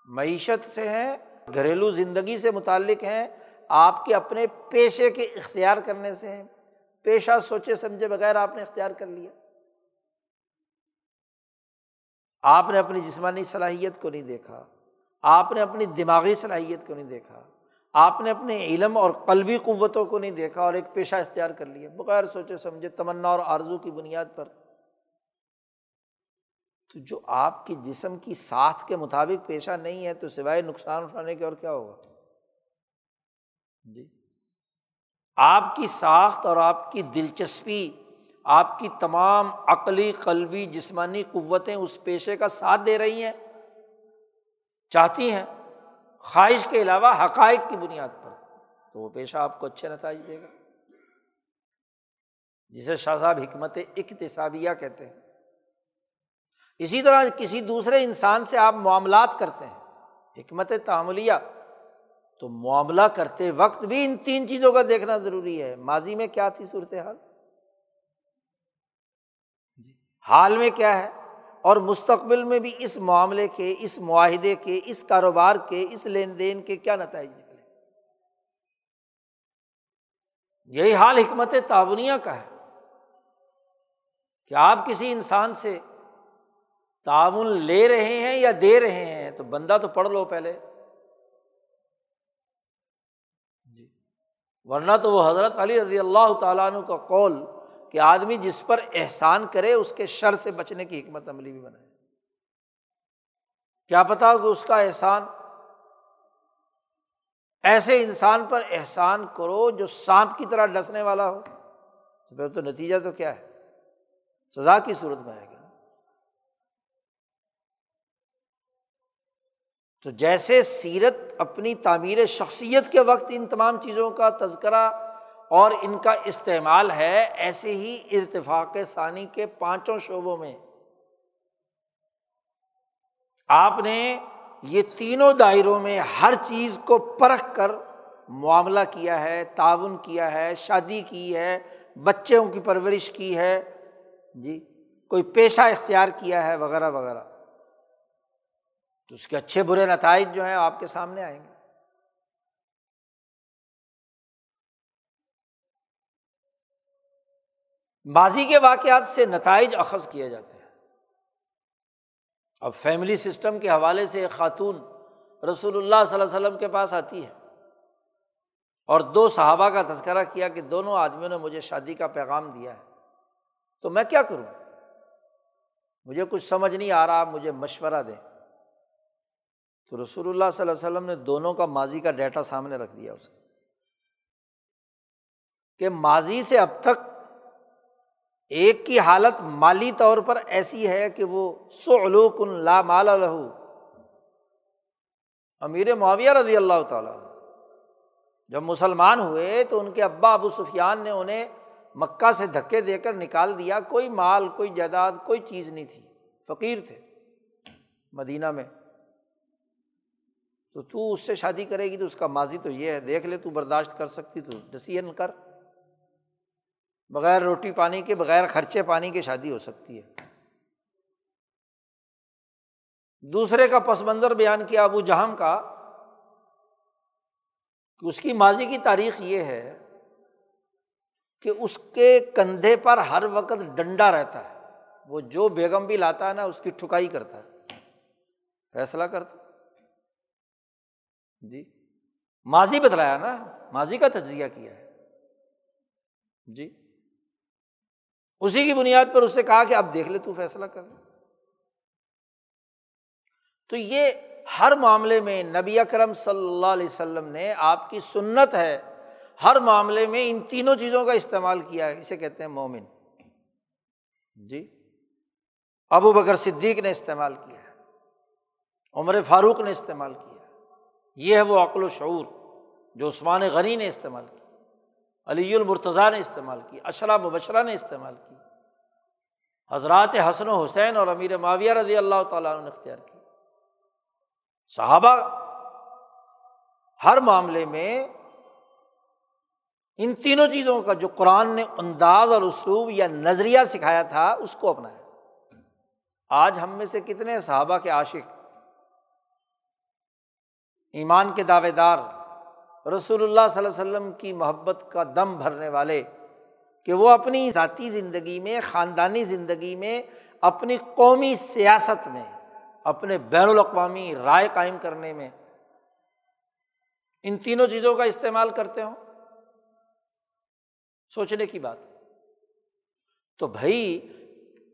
Speaker 1: معیشت سے ہیں گھریلو زندگی سے متعلق ہیں، آپ کے اپنے پیشے کے اختیار کرنے سے ہیں۔ پیشہ سوچے سمجھے بغیر آپ نے اختیار کر لیا۔ آپ نے اپنی جسمانی صلاحیت کو نہیں دیکھا۔ آپ نے اپنی دماغی صلاحیت کو نہیں دیکھا۔ آپ نے اپنے علم اور قلبی قوتوں کو نہیں دیکھا اور ایک پیشہ اختیار کر لیا۔ بغیر سوچے سمجھے تمنا اور آرزو کی بنیاد پر تو جو آپ کی جسم کی ساخت کے مطابق پیشہ نہیں ہے تو سوائے نقصان اٹھانے کے اور کیا ہوگا؟ جی۔ آپ کی ساخت اور آپ کی دلچسپی، آپ کی تمام عقلی، قلبی، جسمانی قوتیں اس پیشے کا ساتھ دے رہی ہیں، چاہتی ہیں، خواہش کے علاوہ حقائق کی بنیاد پر۔ تو وہ پیشہ آپ کو اچھے نتائج دے گا۔ جسے شاہ صاحب حکمت اقتصابیہ کہتے ہیں۔ اسی طرح کسی دوسرے انسان سے آپ معاملات کرتے ہیں، حکمت تعملیہ تو معاملہ کرتے وقت بھی ان تین چیزوں کا دیکھنا ضروری ہے۔ ماضی میں کیا تھی صورت حال جی۔ حال میں کیا ہے؟ اور مستقبل میں بھی اس معاملے کے، اس معاہدے کے، اس کاروبار کے، اس لین دین کے کیا نتائج نکلے؟ یہی حال حکمت تعاونیہ کا ہے۔ کہ آپ کسی انسان سے تعاون لے رہے ہیں یا دے رہے ہیں؟ تو بندہ تو پڑھ لو پہلے۔ جی۔ ورنہ تو وہ حضرت علی رضی اللہ تعالیٰ عنہ کا قول کہ آدمی جس پر احسان کرے، اس کے شر سے بچنے کی حکمت عملی بھی بنائے۔ کیا پتا کہ اس کا احسان۔ ایسے انسان پر احسان کرو جو سانپ کی طرح ڈسنے والا ہو۔ تو پھر تو نتیجہ تو کیا ہے؟ سزا کی صورت میں آئے گا تو جیسے سیرت اپنی تعمیر شخصیت کے وقت ان تمام چیزوں کا تذکرہ اور ان کا استعمال ہے، ایسے ہی ارتفاق ثانی کے پانچوں شعبوں میں۔ آپ نے یہ تینوں دائروں میں ہر چیز کو پرکھ کر معاملہ کیا ہے، تعاون کیا ہے، شادی کی ہے، بچوں کی پرورش کی ہے جی کوئی پیشہ اختیار کیا ہے، وغیرہ وغیرہ۔ تو اس کے اچھے برے نتائج جو ہیں آپ کے سامنے آئیں گے۔ ماضی کے واقعات سے نتائج اخذ کیے جاتے ہیں۔ اب فیملی سسٹم کے حوالے سے ایک خاتون رسول اللہ صلی اللہ علیہ وسلم کے پاس آتی ہے اور دو صحابہ کا تذکرہ کیا کہ دونوں آدمیوں نے مجھے شادی کا پیغام دیا ہے۔ تو میں کیا کروں؟ مجھے کچھ سمجھ نہیں آ رہا، مجھے مشورہ دیں۔ تو رسول اللہ صلی اللہ علیہ وسلم نے دونوں کا ماضی کا ڈیٹا سامنے رکھ دیا اس کہ ماضی سے اب تک ایک کی حالت مالی طور پر ایسی ہے کہ وہ سلوک ان لا مالا لہو امیر معاویہ رضی اللہ تعالیٰ جب مسلمان ہوئے تو ان کے ابا ابو سفیان نے انہیں مکہ سے دھکے دے کر نکال دیا۔ کوئی مال، کوئی جائیداد، کوئی چیز نہیں تھی۔ فقیر تھے۔ مدینہ میں۔ تو تو اس سے شادی کرے گی تو اس کا ماضی تو یہ ہے، دیکھ لے، تو برداشت کر سکتی، تو ڈسیزن کر۔ بغیر روٹی پانی کے، بغیر خرچے پانی کے شادی ہو سکتی ہے۔ دوسرے کا پس منظر بیان کیا ابو جہم کا کہ اس کی ماضی کی تاریخ یہ ہے کہ اس کے کندھے پر ہر وقت ڈنڈا رہتا ہے۔ وہ جو بیگم بھی لاتا ہے نا، اس کی ٹھکائی کرتا ہے۔ فیصلہ کرتا جی۔ ماضی بتلایا نا، ماضی کا تجزیہ کیا ہے۔ جی۔ اسی کی بنیاد پر اس سے کہا کہ اب دیکھ لے تو فیصلہ کر۔ لے تو یہ ہر معاملے میں نبی اکرم صلی اللہ علیہ وسلم نے آپ کی سنت ہے، ہر معاملے میں ان تینوں چیزوں کا استعمال کیا ہے، اسے کہتے ہیں مومن۔ جی۔ ابو بکر صدیق نے استعمال کیا ہے، عمر فاروق نے استعمال کیا یہ ہے وہ عقل و شعور جو عثمان غنی نے استعمال کی، علی المرتضیٰ نے استعمال کی، اشرا مبشرہ نے استعمال کی، حضرات حسن و حسین اور امیر معاویہ رضی اللہ تعالیٰ نے اختیار کی۔ صحابہ ہر معاملے میں ان تینوں چیزوں کا جو قرآن نے انداز اور اسلوب یا نظریہ سکھایا تھا، اس کو اپنایا۔ آج ہم میں سے کتنے صحابہ کے عاشق ایمان کے دعوے دار رسول اللہ صلی اللہ علیہ وسلم کی محبت کا دم بھرنے والے کہ وہ اپنی ذاتی زندگی میں، خاندانی زندگی میں، اپنی قومی سیاست میں، اپنے بین الاقوامی رائے قائم کرنے میں ان تینوں چیزوں کا استعمال کرتے ہوں۔ سوچنے کی بات۔ تو بھائی،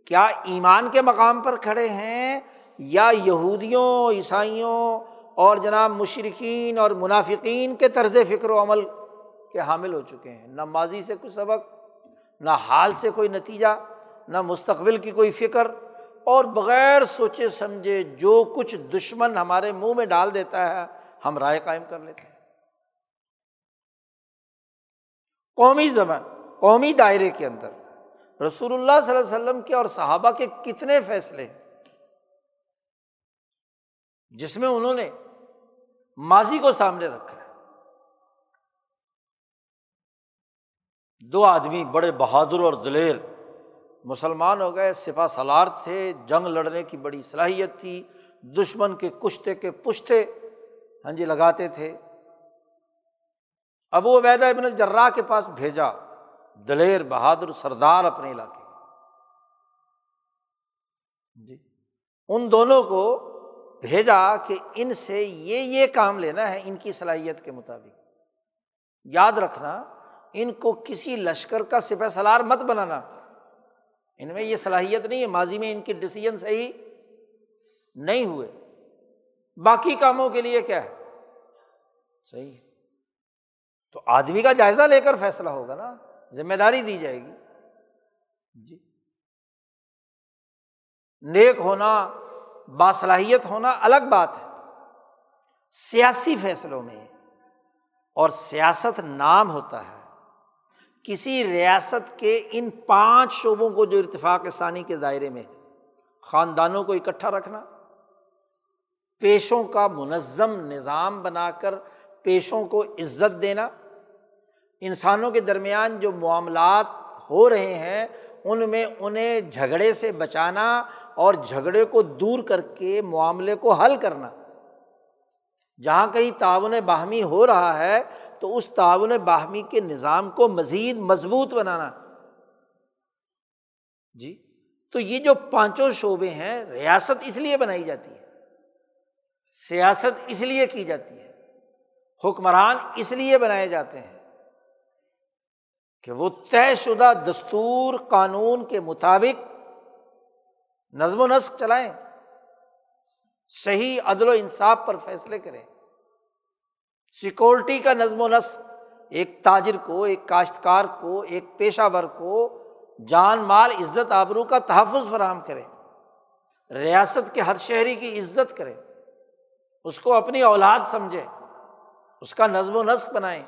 Speaker 1: کیا ایمان کے مقام پر کھڑے ہیں یا یہودیوں، عیسائیوں اور جناب مشرقین اور منافقین کے طرز فکر و عمل کے حامل ہو چکے ہیں۔ نہ ماضی سے کوئی سبق، نہ حال سے کوئی نتیجہ، نہ مستقبل کی کوئی فکر، اور بغیر سوچے سمجھے جو کچھ دشمن ہمارے منہ میں ڈال دیتا ہے، ہم رائے قائم کر لیتے ہیں۔ قومی زبان قومی دائرے کے اندر رسول اللہ صلی اللہ علیہ وسلم کے اور صحابہ کے کتنے فیصلے جس میں انہوں نے ماضی کو سامنے رکھا ہے دو آدمی بڑے بہادر اور دلیر، مسلمان ہو گئے سپا سلار تھے، جنگ لڑنے کی بڑی صلاحیت تھی، دشمن کے کشتے کے پشتے ہاں جی لگاتے تھے۔ ابو عبیدہ ابن الجرا کے پاس بھیجا۔ دلیر، بہادر، سردار اپنے علاقے۔ جی ان دونوں کو بھیجا کہ ان سے یہ یہ کام لینا ہے ان کی صلاحیت کے مطابق۔ یاد رکھنا، ان کو کسی لشکر کا سپہ سلار مت بنانا۔ ان میں یہ صلاحیت نہیں ہے، ماضی میں ان کے ڈسیزن صحیح نہیں ہوئے۔ باقی کاموں کے لیے کیا ہے؟ صحیح۔ ہے تو آدمی کا جائزہ لے کر فیصلہ ہوگا نا، ذمہ داری دی جائے گی۔ جی۔ نیک ہونا باصلاحیت ہونا الگ بات ہے۔ سیاسی فیصلوں میں اور سیاست نام ہوتا ہے۔ کسی ریاست کے ان پانچ شعبوں کو جو ارتفاق ثانی کے دائرے میں خاندانوں کو اکٹھا رکھنا، پیشوں کا منظم نظام بنا کر پیشوں کو عزت دینا، انسانوں کے درمیان جو معاملات ہو رہے ہیں، ان میں انہیں جھگڑے سے بچانا اور جھگڑے کو دور کر کے معاملے کو حل کرنا۔ جہاں کہیں تعاون باہمی ہو رہا ہے، تو اس تعاون باہمی کے نظام کو مزید مضبوط بنانا۔ جی تو یہ جو پانچوں شعبے ہیں، ریاست اس لیے بنائی جاتی ہے۔ سیاست اس لیے کی جاتی ہے۔ حکمران اس لیے بنائے جاتے ہیں کہ وہ طے شدہ دستور قانون کے مطابق نظم و نسق چلائیں۔ صحیح عدل و انصاف پر فیصلے کریں۔ سیکورٹی کا نظم و نسق، ایک تاجر کو، ایک کاشتکار کو، ایک پیشہ ور کو جان، مال، عزت، آبرو کا تحفظ فراہم کرے ریاست کے ہر شہری کی عزت کرے اس کو اپنی اولاد سمجھے اس کا نظم و نسق بنائیں۔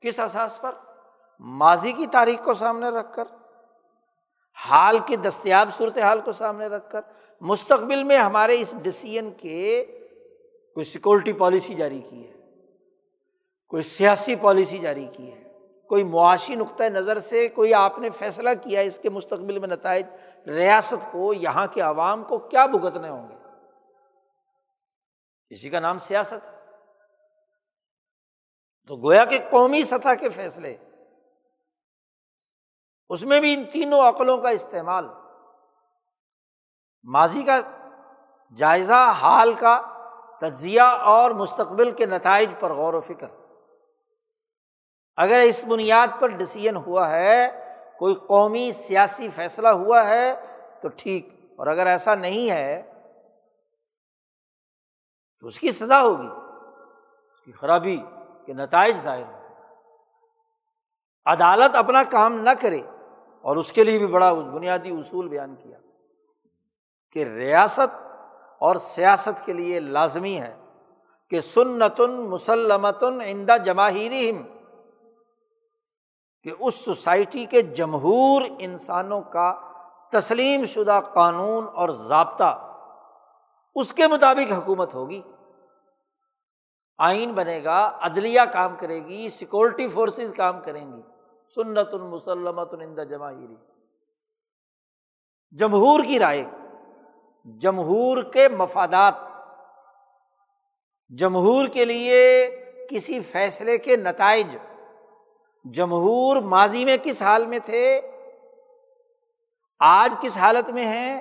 Speaker 1: کس احساس پر؟ ماضی کی تاریخ کو سامنے رکھ کر۔ حال کی دستیاب صورت حال کو سامنے رکھ کر مستقبل میں ہمارے اس ڈسیزن کے کوئی سیکورٹی پالیسی جاری کی ہے، کوئی سیاسی پالیسی جاری کی ہے، کوئی معاشی نقطۂ نظر سے کوئی آپ نے فیصلہ کیا اس کے مستقبل میں نتائج، ریاست کو، یہاں کے عوام کو کیا بھگتنے ہوں گے؟ کسی کا نام سیاست ہے۔ تو گویا کہ قومی سطح کے فیصلے اس میں بھی ان تینوں عقلوں کا استعمال۔ ماضی کا جائزہ، حال کا تجزیہ اور مستقبل کے نتائج پر غور و فکر۔ اگر اس بنیاد پر ڈسیزن ہوا ہے، کوئی قومی سیاسی فیصلہ ہوا ہے، تو ٹھیک۔ اور اگر ایسا نہیں ہے، تو اس کی سزا ہوگی۔ اس کی خرابی کے نتائج ظاہر ہو عدالت اپنا کام نہ کرے۔ اور اس کے لیے بھی بڑا بنیادی اصول بیان کیا کہ ریاست اور سیاست کے لیے لازمی ہے کہ سنتن مسلمتن عندہ جماہیری کہ اس سوسائٹی کے جمہور انسانوں کا تسلیم شدہ قانون اور ضابطہ اس کے مطابق حکومت ہوگی۔ آئین بنے گا، عدلیہ کام کرے گی سیکورٹی فورسز کام کریں گی۔ سنت المسلمت الدا جماہیری۔ جمہور کی رائے، جمہور کے مفادات۔ جمہور کے لیے کسی فیصلے کے نتائج۔ جمہور ماضی میں کس حال میں تھے؟ آج کس حالت میں ہیں؟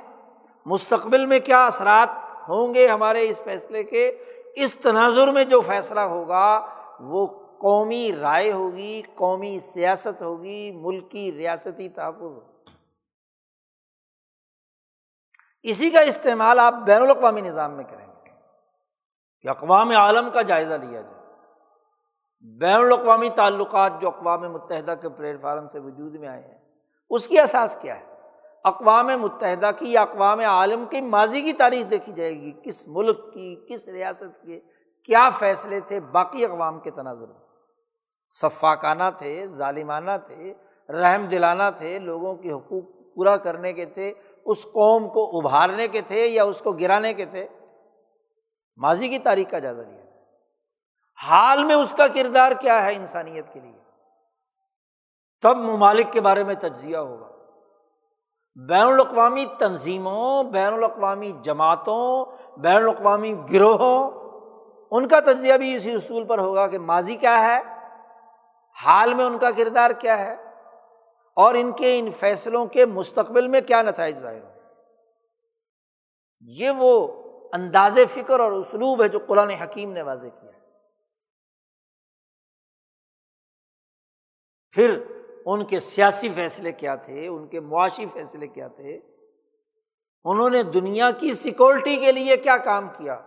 Speaker 1: مستقبل میں کیا اثرات ہوں گے ہمارے اس فیصلے کے؟ اس تناظر میں جو فیصلہ ہوگا، وہ قومی رائے ہوگی، قومی سیاست ہوگی، ملکی ریاستی تحفظ ہوگی۔ اسی کا استعمال آپ بین الاقوامی نظام میں کریں گے۔ کہ اقوام عالم کا جائزہ لیا جائے۔ بین الاقوامی تعلقات جو اقوام متحدہ کے پلیٹ فارم سے وجود میں آئے ہیں، اس کی احساس کیا ہے؟ اقوام متحدہ کی یا اقوام عالم کی ماضی کی تاریخ دیکھی جائے گی، کس ملک کی، کس ریاست کے کیا فیصلے تھے، باقی اقوام کے تناظر میں۔ شفاقانہ تھے، ظالمانہ تھے، رحم دلانا تھے، لوگوں کے حقوق پورا کرنے کے تھے، اس قوم کو ابھارنے کے تھے یا اس کو گرانے کے تھے۔ ماضی کی تاریخ کا جائزہ لیا حال میں اس کا کردار کیا ہے انسانیت کے لیے؟ تب ممالک کے بارے میں تجزیہ ہوگا۔ بین الاقوامی تنظیموں، بین الاقوامی جماعتوں، بین الاقوامی گروہوں، ان کا تجزیہ بھی اسی اصول پر ہوگا کہ ماضی کیا ہے۔ حال میں ان کا کردار کیا ہے؟ اور ان کے ان فیصلوں کے مستقبل میں کیا نتائج ظاہر ہو یہ وہ انداز فکر اور اسلوب ہے جو قرآن حکیم نے واضح کیا ہے۔ پھر ان کے سیاسی فیصلے کیا تھے؟ ان کے معاشی فیصلے کیا تھے؟ انہوں نے دنیا کی سیکورٹی کے لیے کیا کام کیا؟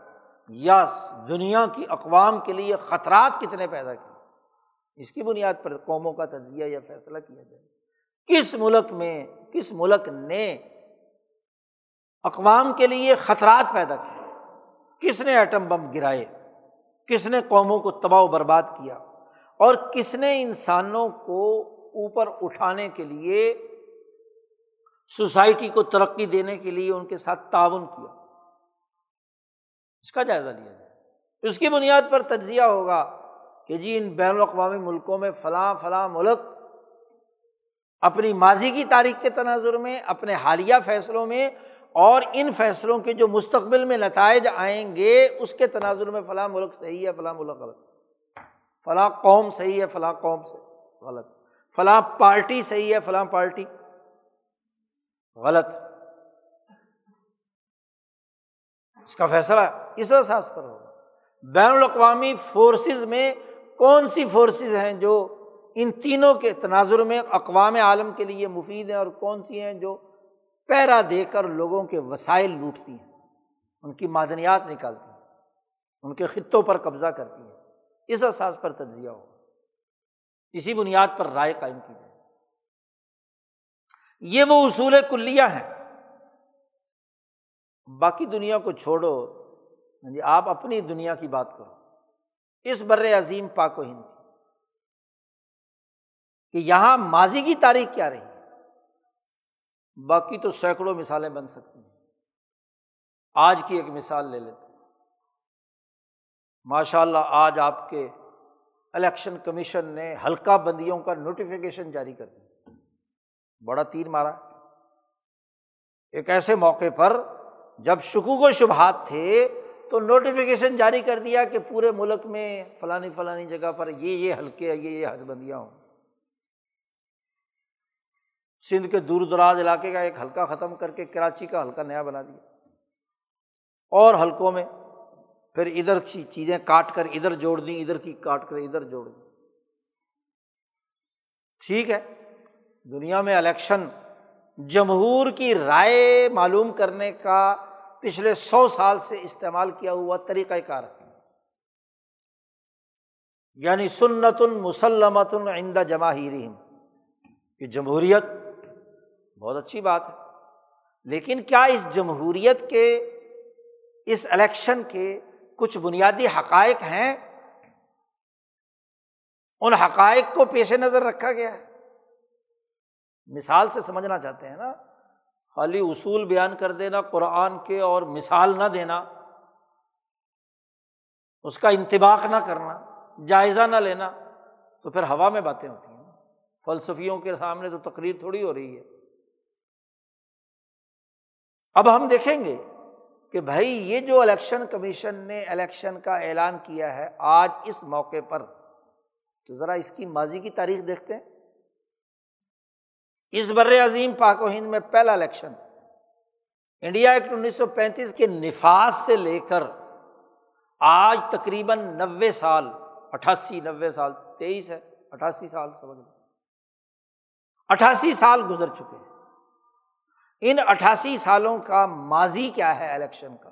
Speaker 1: یا دنیا کی اقوام کے لیے خطرات کتنے پیدا کیے؟ اس کی بنیاد پر قوموں کا تجزیہ یا فیصلہ کیا جائے۔ کس ملک میں، کس ملک نے اقوام کے لیے خطرات پیدا کیے؟ کس نے ایٹم بم گرائے؟ کس نے قوموں کو تباہ و برباد کیا؟ اور کس نے انسانوں کو اوپر اٹھانے کے لیے، سوسائٹی کو ترقی دینے کے لیے ان کے ساتھ تعاون کیا؟ اس کا جائزہ لیا جائے۔ اس کی بنیاد پر تجزیہ ہوگا۔ کہ جی ان بین الاقوامی ملکوں میں فلاں فلاں ملک اپنی ماضی کی تاریخ کے تناظر میں، اپنے حالیہ فیصلوں میں اور ان فیصلوں کے جو مستقبل میں نتائج آئیں گے، اس کے تناظر میں فلاں ملک صحیح ہے، فلاں ملک غلط فلاں قوم صحیح ہے، فلاں قوم سے غلط فلاں پارٹی صحیح ہے، فلاں پارٹی غلط اس کا فیصلہ اس احساس پر ہوگا۔ بین الاقوامی فورسز میں کون سی فورسز ہیں جو ان تینوں کے تناظر میں، اقوام عالم کے لیے مفید ہیں اور کون سی ہیں جو پیرا دے کر لوگوں کے وسائل لوٹتی ہیں؟ ان کی معدنیات نکالتی ہیں، ان کے خطوں پر قبضہ کرتی ہیں۔ اس احساس پر تجزیہ ہو اسی بنیاد پر رائے قائم کی جائے۔ یہ وہ اصول کلیہ ہیں۔ باقی دنیا کو چھوڑو جی آپ اپنی دنیا کی بات کرو۔ اس بر عظیم پاک و ہند کہ یہاں ماضی کی تاریخ کیا رہی باقی تو سینکڑوں مثالیں بن سکتی ہیں۔ آج کی ایک مثال لے لیتے ماشاء اللہ آج آپ کے الیکشن کمیشن نے ہلکا بندیوں کا نوٹیفیکیشن جاری کر دیا۔ بڑا تیر مارا۔ ایک ایسے موقع پر جب شکوک و شبہات تھے تو نوٹیفیکیشن جاری کر دیا کہ پورے ملک میں فلانی فلانی جگہ پر یہ یہ ہلکے یہ یہ حد بندیاں ہوں۔ سندھ کے دور دراز علاقے کا ایک ہلکا ختم کر کے کراچی کا ہلکا نیا بنا دیا۔ اور حلقوں میں پھر ادھر کی چیزیں کاٹ کر ادھر جوڑ دیں، ادھر کی کاٹ کر ادھر جوڑ دیں۔ ٹھیک ہے، دنیا میں الیکشن جمہور کی رائے معلوم کرنے کا پچھلے سو سال سے استعمال کیا ہوا طریقۂ کار یعنی سنت المسلمت العندہ جماہیر کہ جمہوریت بہت اچھی بات ہے۔ لیکن کیا اس جمہوریت کے، اس الیکشن کے کچھ بنیادی حقائق ہیں؟ ان حقائق کو پیش نظر رکھا گیا ہے۔ مثال سے سمجھنا چاہتے ہیں نا۔ خالی اصول بیان کر دینا، قرآن کے اور مثال نہ دینا، اس کا انتباق نہ کرنا، جائزہ نہ لینا، تو پھر ہوا میں باتیں ہوتی ہیں۔ فلسفیوں کے سامنے تو تقریر تھوڑی ہو رہی ہے۔ اب ہم دیکھیں گے کہ بھائی یہ جو الیکشن کمیشن نے الیکشن کا اعلان کیا ہے آج اس موقع پر، تو ذرا اس کی ماضی کی تاریخ دیکھتے ہیں۔ اس بر عظیم پاک و ہند میں پہلا الیکشن۔ انڈیا ایکٹ انیس سو پینتیس کے نفاذ سے لے کر آج تقریباً نوے سال، اٹھاسی، نوے سال، تیئیس ہے، اٹھاسی سال سمجھ لو۔ اٹھاسی سال گزر چکے ہیں۔ ان اٹھاسی سالوں کا ماضی کیا ہے الیکشن کا؟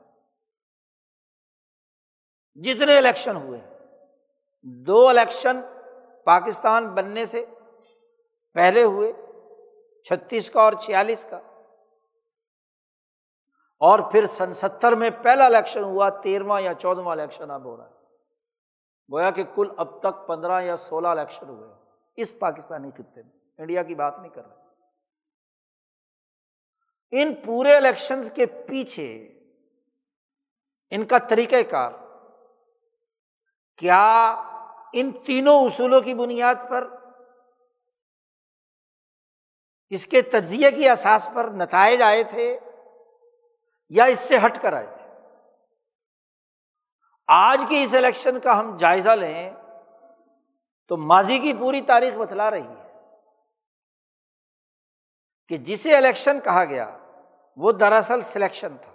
Speaker 1: جتنے الیکشن ہوئے، دو الیکشن پاکستان بننے سے پہلے ہوئے چھتیس کا اور چھیالیس کا۔ اور پھر سن ستر میں پہلا الیکشن ہوا، تیرواں یا چودواں الیکشن اب ہو رہا ہے۔ گویا کہ کل اب تک پندرہ یا سولہ الیکشن ہوئے اس پاکستانی خطے میں۔ انڈیا کی بات نہیں کر رہے ان پورے الیکشن کے پیچھے ان کا طریقہ کار۔ کیا ان تینوں اصولوں کی بنیاد پر اس کے تجزیے کی احساس پر نتائج آئے تھے یا اس سے ہٹ کر آئے تھے؟ آج کے اس الیکشن کا ہم جائزہ لیں تو ماضی کی پوری تاریخ بتلا رہی ہے کہ جسے الیکشن کہا گیا، وہ دراصل سلیکشن تھا۔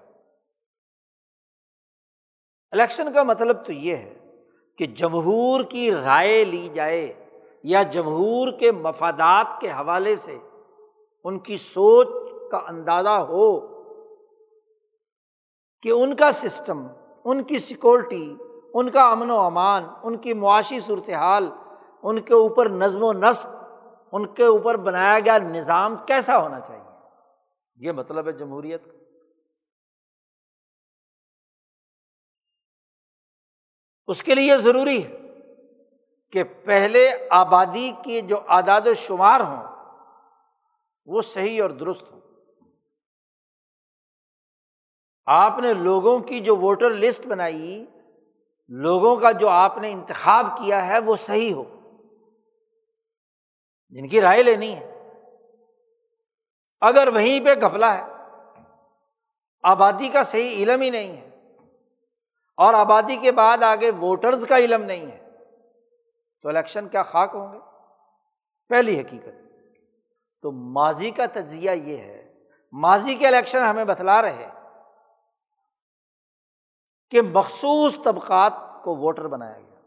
Speaker 1: الیکشن کا مطلب تو یہ ہے کہ جمہور کی رائے لی جائے یا جمہور کے مفادات کے حوالے سے ان کی سوچ کا اندازہ ہو کہ ان کا سسٹم، ان کی سیکورٹی، ان کا امن و امان، ان کی معاشی صورتحال، ان کے اوپر نظم و نسق، ان کے اوپر بنایا گیا نظام کیسا ہونا چاہیے؟ یہ مطلب ہے جمہوریت کا۔ اس کے لیے ضروری ہے کہ پہلے آبادی کے جو اعداد و شمار ہوں وہ صحیح اور درست ہو آپ نے لوگوں کی جو ووٹر لسٹ بنائی، لوگوں کا جو آپ نے انتخاب کیا ہے، وہ صحیح ہو۔ جن کی رائے لینی ہے۔ اگر وہیں پہ گھپلا ہے، آبادی کا صحیح علم ہی نہیں ہے۔ اور آبادی کے بعد آگے ووٹرز کا علم نہیں ہے۔ تو الیکشن کیا خاک ہوں گے؟ پہلی حقیقت۔ تو ماضی کا تجزیہ یہ ہے، ماضی کے الیکشن ہمیں بتلا رہے کہ مخصوص طبقات کو ووٹر بنایا گیا۔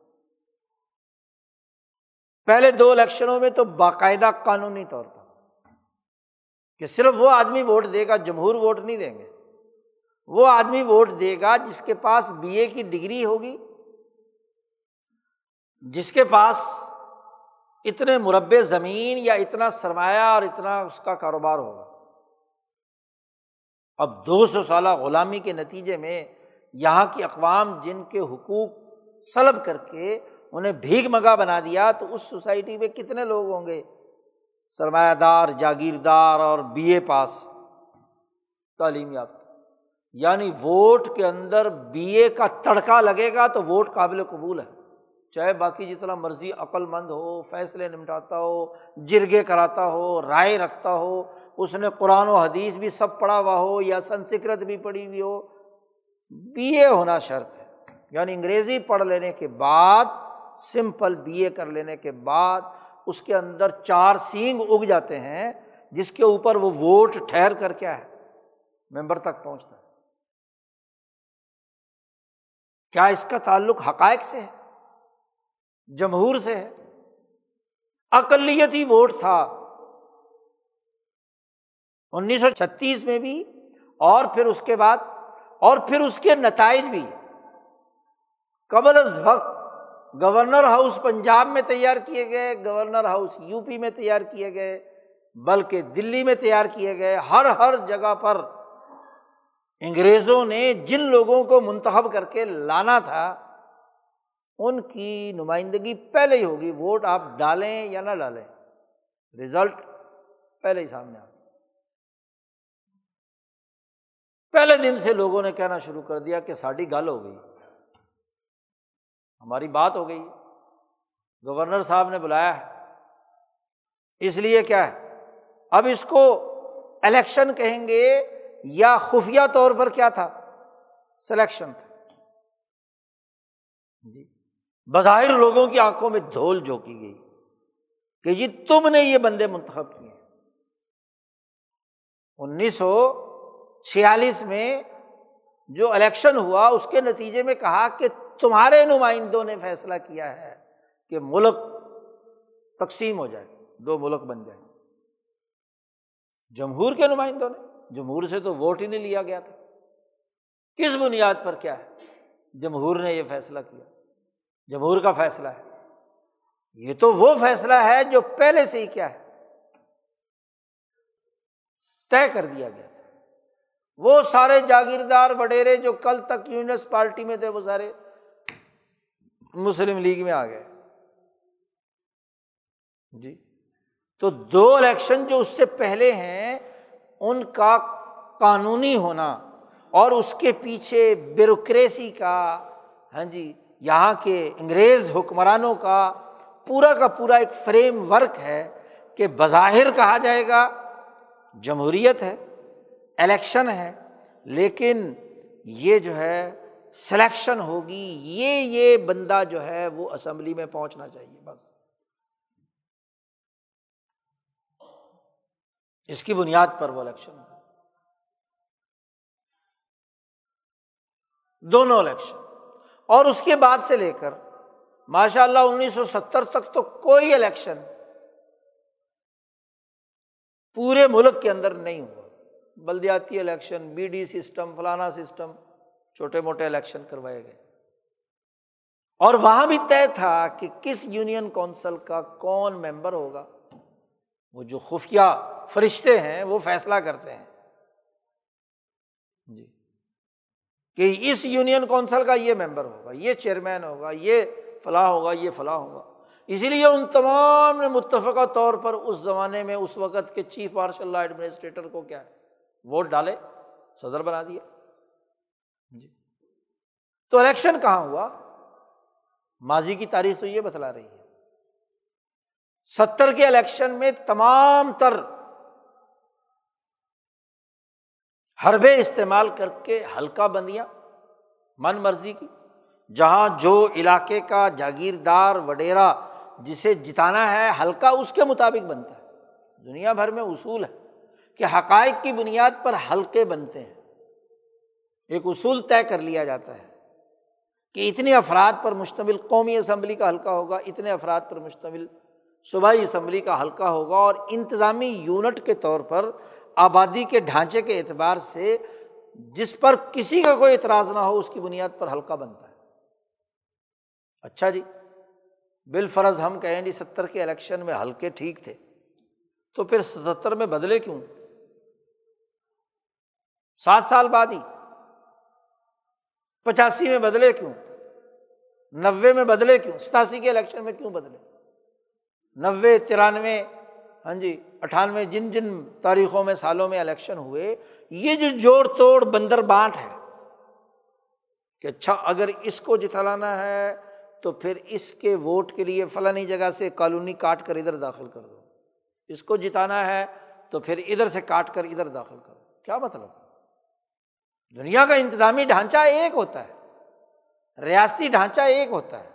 Speaker 1: پہلے دو الیکشنوں میں تو باقاعدہ قانونی طور پر کہ صرف وہ آدمی ووٹ دے گا، جمہور ووٹ نہیں دیں گے۔ وہ آدمی ووٹ دے گا جس کے پاس بی اے کی ڈگری ہوگی، جس کے پاس اتنے مربع زمین یا اتنا سرمایہ اور اتنا اس کا کاروبار ہوگا۔ اب دو سو سالہ غلامی کے نتیجے میں یہاں کی اقوام جن کے حقوق سلب کر کے انہیں بھیگ مگا بنا دیا، تو اس سوسائٹی میں کتنے لوگ ہوں گے؟ سرمایہ دار، جاگیردار اور بی اے پاس۔ تعلیم یافتہ۔ یعنی ووٹ کے اندر بی اے کا تڑکا لگے گا تو ووٹ قابل قبول ہے۔ چاہے باقی جتنا مرضی عقل مند ہو، فیصلے نمٹاتا ہو، جرگے کراتا ہو، رائے رکھتا ہو، اس نے قرآن و حدیث بھی سب پڑھا ہوا ہو یا سنسکرت بھی پڑھی ہوئی ہو، بی اے ہونا شرط ہے۔ یعنی انگریزی پڑھ لینے کے بعد، سمپل بی اے کر لینے کے بعد، اس کے اندر چار سینگ اگ جاتے ہیں، جس کے اوپر وہ ووٹ ٹھہر کر کیا ہے، ممبر تک پہنچتا ہے۔ کیا اس کا تعلق حقائق سے ہے؟ جمہور سے ہے۔ اقلیتی ووٹ تھا۔ انیس سو چھتیس میں بھی، اور پھر اس کے بعد، اور پھر اس کے نتائج بھی۔ قبل از وقت گورنر ہاؤس پنجاب میں تیار کیے گئے، گورنر ہاؤس یو پی میں تیار کیے گئے، بلکہ دلی میں تیار کیے گئے۔ ہر ہر جگہ پر انگریزوں نے جن لوگوں کو منتخب کر کے لانا تھا ان کی نمائندگی پہلے ہی ہوگی، ووٹ آپ ڈالیں یا نہ ڈالیں۔ رزلٹ پہلے ہی سامنے آ پہلے دن سے لوگوں نے کہنا شروع کر دیا کہ ساڈی گل ہو گئی۔ ہماری بات ہو گئی۔ گورنر صاحب نے بلایا ہے۔ اس لیے کیا ہے؟ اب اس کو الیکشن کہیں گے یا خفیہ طور پر کیا تھا؟ سلیکشن تھا۔ جی۔ بظاہر لوگوں کی آنکھوں میں دھول جھونکی گئی کہ جی تم نے یہ بندے منتخب کیے۔ انیس سو چھیالیس میں جو الیکشن ہوا، اس کے نتیجے میں کہا کہ تمہارے نمائندوں نے فیصلہ کیا ہے کہ ملک تقسیم ہو جائے، دو ملک بن جائے جمہور کے نمائندوں نے، جمہور سے تو ووٹ ہی نہیں لیا گیا تھا۔ کس بنیاد پر کیا ہے؟ جمہور نے یہ فیصلہ کیا۔ جمہور کا فیصلہ ہے۔ یہ تو وہ فیصلہ ہے جو پہلے سے ہی کیا ہے۔ طے کر دیا گیا تھا۔ وہ سارے جاگیردار وڈیرے جو کل تک یونس پارٹی میں تھے، وہ سارے مسلم لیگ میں آ گئے۔ جی۔ تو دو الیکشن جو اس سے پہلے ہیں، ان کا قانونی ہونا اور اس کے پیچھے بیوروکریسی کا۔ ہاں جی یہاں کے انگریز حکمرانوں کا پورا کا پورا ایک فریم ورک ہے کہ بظاہر کہا جائے گا جمہوریت ہے، الیکشن ہے، لیکن یہ جو ہے سلیکشن ہوگی، یہ یہ بندہ جو ہے وہ اسمبلی میں پہنچنا چاہیے بس۔ اس کی بنیاد پر وہ الیکشن دونوں الیکشن۔ اور اس کے بعد سے لے کر ماشاء اللہ انیس سو ستر تک تو کوئی الیکشن پورے ملک کے اندر نہیں ہوا۔ بلدیاتی الیکشن، بی ڈی سسٹم، فلانا سسٹم، چھوٹے موٹے الیکشن کروائے گئے۔ اور وہاں بھی طے تھا کہ کس یونین کونسل کا کون ممبر ہوگا۔ وہ جو خفیہ فرشتے ہیں وہ فیصلہ کرتے ہیں جی کہ اس یونین کونسل کا یہ ممبر ہوگا، یہ چیئرمین ہوگا، یہ فلاں ہوگا، یہ فلاں ہوگا۔ اسی لیے ان تمام نے متفقہ طور پر اس زمانے میں، اس وقت کے چیف مارشل لا ایڈمنسٹریٹر کو کیا ہے؟ ووٹ ڈالے، صدر بنا دیا۔ جی۔ تو الیکشن کہاں ہوا؟ ماضی کی تاریخ تو یہ بتلا رہی ہے۔ ستر کے الیکشن میں تمام تر حربے استعمال کر کے ہلکا بندیاں، من مرضی کی، جہاں جو علاقے کا جاگیردار وڈیرا جسے جتانا ہے ہلکا اس کے مطابق بنتا ہے۔ دنیا بھر میں اصول ہے کہ حقائق کی بنیاد پر حلقے بنتے ہیں۔ ایک اصول طے کر لیا جاتا ہے کہ اتنے افراد پر مشتمل قومی اسمبلی کا حلقہ ہوگا، اتنے افراد پر مشتمل صوبائی اسمبلی کا حلقہ ہوگا اور انتظامی یونٹ کے طور پر آبادی کے ڈھانچے کے اعتبار سے جس پر کسی کا کوئی اعتراض نہ ہو، اس کی بنیاد پر حلقہ بنتا ہے۔ اچھا جی بال فرض ہم کہیں جی ستر کے الیکشن میں حلقے ٹھیک تھے، تو پھر ستر میں بدلے کیوں؟ سات سال بعد ہی۔ پچاسی میں بدلے کیوں؟ نوے میں بدلے کیوں؟ ستاسی کے الیکشن میں کیوں بدلے؟ نوے، ترانوے ہاں جی اٹھانوے جن جن تاریخوں میں، سالوں میں الیکشن ہوئے، یہ جو جوڑ توڑ بندر بانٹ ہے کہ اچھا اگر اس کو جتلانا ہے تو پھر اس کے ووٹ کے لیے فلانی جگہ سے کالونی کاٹ کر ادھر داخل کر دو۔ اس کو جتانا ہے تو پھر ادھر سے کاٹ کر ادھر داخل کرو۔ کیا مطلب؟ دنیا کا انتظامی ڈھانچہ ایک ہوتا ہے، ریاستی ڈھانچہ ایک ہوتا ہے۔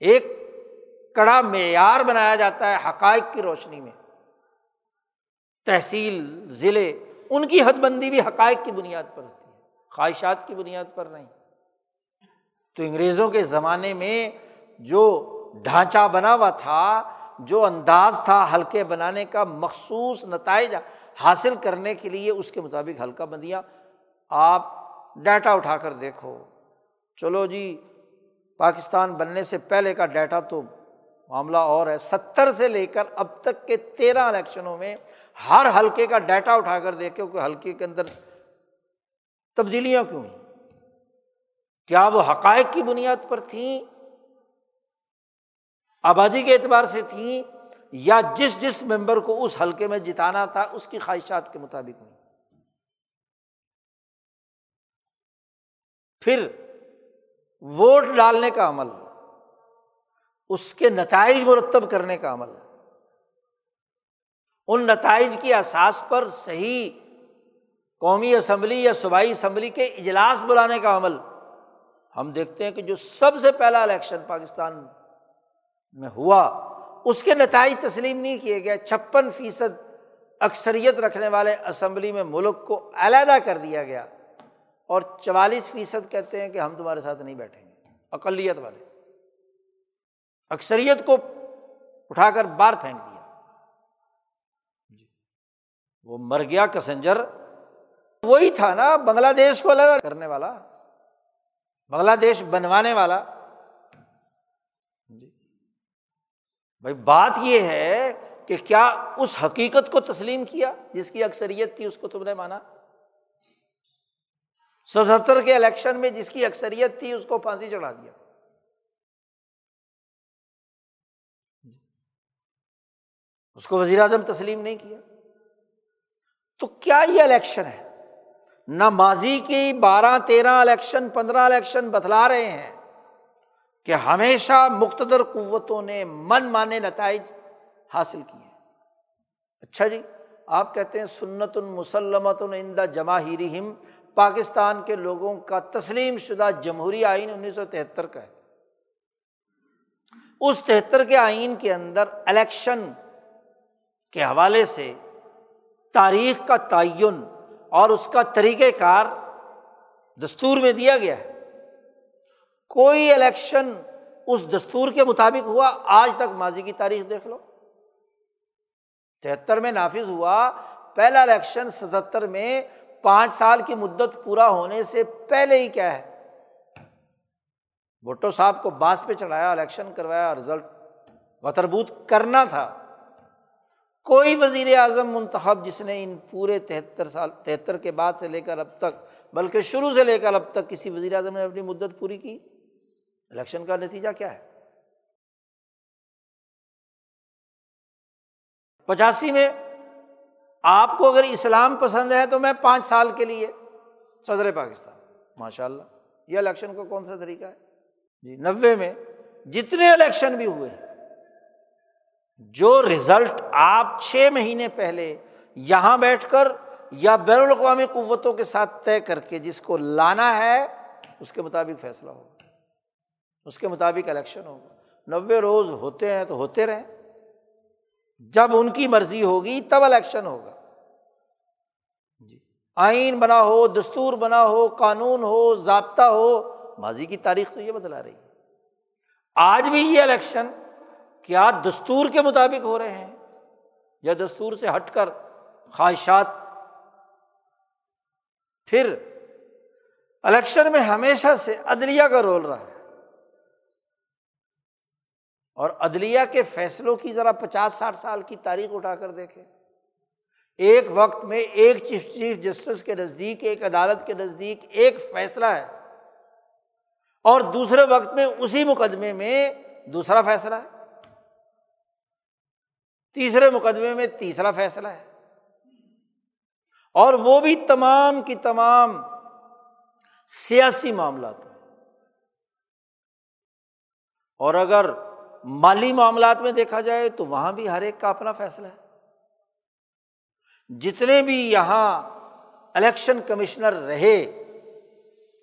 Speaker 1: ایک کڑا معیار بنایا جاتا ہے حقائق کی روشنی میں۔ تحصیل، ضلع، ان کی حد بندی بھی حقائق کی بنیاد پر ہوتی ہے، خواہشات کی بنیاد پر نہیں۔ تو انگریزوں کے زمانے میں جو ڈھانچہ بنا ہوا تھا، جو انداز تھا ہلکے بنانے کا، مخصوص نتائج حاصل کرنے کے لیے اس کے مطابق ہلکا بندیاں، آپ ڈیٹا اٹھا کر دیکھو۔ چلو جی پاکستان بننے سے پہلے کا ڈیٹا تو معاملہ اور ہے۔ ستر سے لے کر اب تک کے تیرہ الیکشنوں میں ہر حلقے کا ڈیٹا اٹھا کر دیکھو کہ حلقے کے اندر تبدیلیاں کیوں ہوئی کیا وہ حقائق کی بنیاد پر تھیں؟ آبادی کے اعتبار سے تھیں یا جس جس ممبر کو اس حلقے میں جتانا تھا، اس کی خواہشات کے مطابق ہوئی۔ پھر ووٹ ڈالنے کا عمل۔ اس کے نتائج مرتب کرنے کا عمل ان نتائج کی احساس پر صحیح قومی اسمبلی یا صوبائی اسمبلی کے اجلاس بلانے کا عمل۔ ہم دیکھتے ہیں کہ جو سب سے پہلا الیکشن پاکستان میں ہوا، اس کے نتائج تسلیم نہیں کیے گئے۔ چھپن فیصد اکثریت رکھنے والے اسمبلی میں ملک کو علیحدہ کر دیا گیا۔ اور چوالیس فیصد کہتے ہیں کہ ہم تمہارے ساتھ نہیں بیٹھیں گے۔ اقلیت والے۔ اکثریت کو اٹھا کر باہر پھینک دیا۔ جی۔ وہ مر گیا کسنجر۔ وہی تھا نا بنگلہ دیش کو الگ کرنے والا۔ بنگلہ دیش بنوانے والا۔ جی۔ بھائی بات یہ ہے کہ کیا اس حقیقت کو تسلیم کیا جس کی اکثریت تھی اس کو تم نے مانا؟ ستہتر کے الیکشن میں جس کی اکثریت تھی اس کو پھانسی چڑھا دیا۔ اس کو وزیر اعظم تسلیم نہیں کیا۔ تو کیا یہ الیکشن ہے؟ نہ ماضی کی بارہ تیرہ الیکشن، پندرہ الیکشن بتلا رہے ہیں کہ ہمیشہ مقتدر قوتوں نے من مانے نتائج حاصل کیے۔ اچھا جی آپ کہتے ہیں سنت المسلمت الدا جماہیری ہم پاکستان کے لوگوں کا تسلیم شدہ جمہوری آئین انیس سو تہتر کا ہے۔ اس تہتر کے آئین کے اندر الیکشن کے حوالے سے تاریخ کا تعین اور اس کا طریقۂ کار دستور میں دیا گیا ہے۔ کوئی الیکشن اس دستور کے مطابق ہوا، آج تک ماضی کی تاریخ دیکھ لو۔ تہتر میں نافذ ہوا، پہلا الیکشن ستہتر میں پانچ سال کی مدت پورا ہونے سے پہلے ہی کیا ہے۔ بھٹو صاحب کو بانس پہ چڑھایا، الیکشن کروایا رزلٹ وطربوت کرنا تھا۔ کوئی وزیر اعظم منتخب جس نے ان پورے تہتر سال، تہتر کے بعد سے لے کر اب تک، بلکہ شروع سے لے کر اب تک کسی وزیر اعظم نے اپنی مدت پوری کی، الیکشن کا نتیجہ کیا ہے؟ پچاسی میں آپ کو اگر اسلام پسند ہے تو میں پانچ سال کے لیے صدر پاکستان ماشاء اللہ یہ الیکشن کا کون سا طریقہ ہے؟ جی نوے میں جتنے الیکشن بھی ہوئے ہیں جو رزلٹ آپ چھ مہینے پہلے یہاں بیٹھ کر یا بین الاقوامی قوتوں کے ساتھ طے کر کے جس کو لانا ہے، اس کے مطابق فیصلہ ہوگا۔ اس کے مطابق الیکشن ہوگا۔ نوے روز ہوتے ہیں تو ہوتے رہیں۔ جب ان کی مرضی ہوگی تب الیکشن ہوگا۔ جی۔ آئین بنا ہو، دستور بنا ہو، قانون ہو، ضابطہ ہو، ماضی کی تاریخ تو یہ بدلا رہی ہے۔ آج بھی یہ الیکشن کیا دستور کے مطابق ہو رہے ہیں یا دستور سے ہٹ کر خواہشات؟ پھر الیکشن میں ہمیشہ سے عدلیہ کا رول رہا ہے۔ اور عدلیہ کے فیصلوں کی ذرا پچاس ساٹھ سال کی تاریخ اٹھا کر دیکھے ایک وقت میں ایک چیف چیف جسٹس کے نزدیک، ایک عدالت کے نزدیک ایک فیصلہ ہے۔ اور دوسرے وقت میں اسی مقدمے میں دوسرا فیصلہ ہے۔ تیسرے مقدمے میں تیسرا فیصلہ ہے۔ اور وہ بھی تمام کی تمام سیاسی معاملات میں۔ اور اگر مالی معاملات میں دیکھا جائے تو وہاں بھی ہر ایک کا اپنا فیصلہ ہے۔ جتنے بھی یہاں الیکشن کمشنر رہے،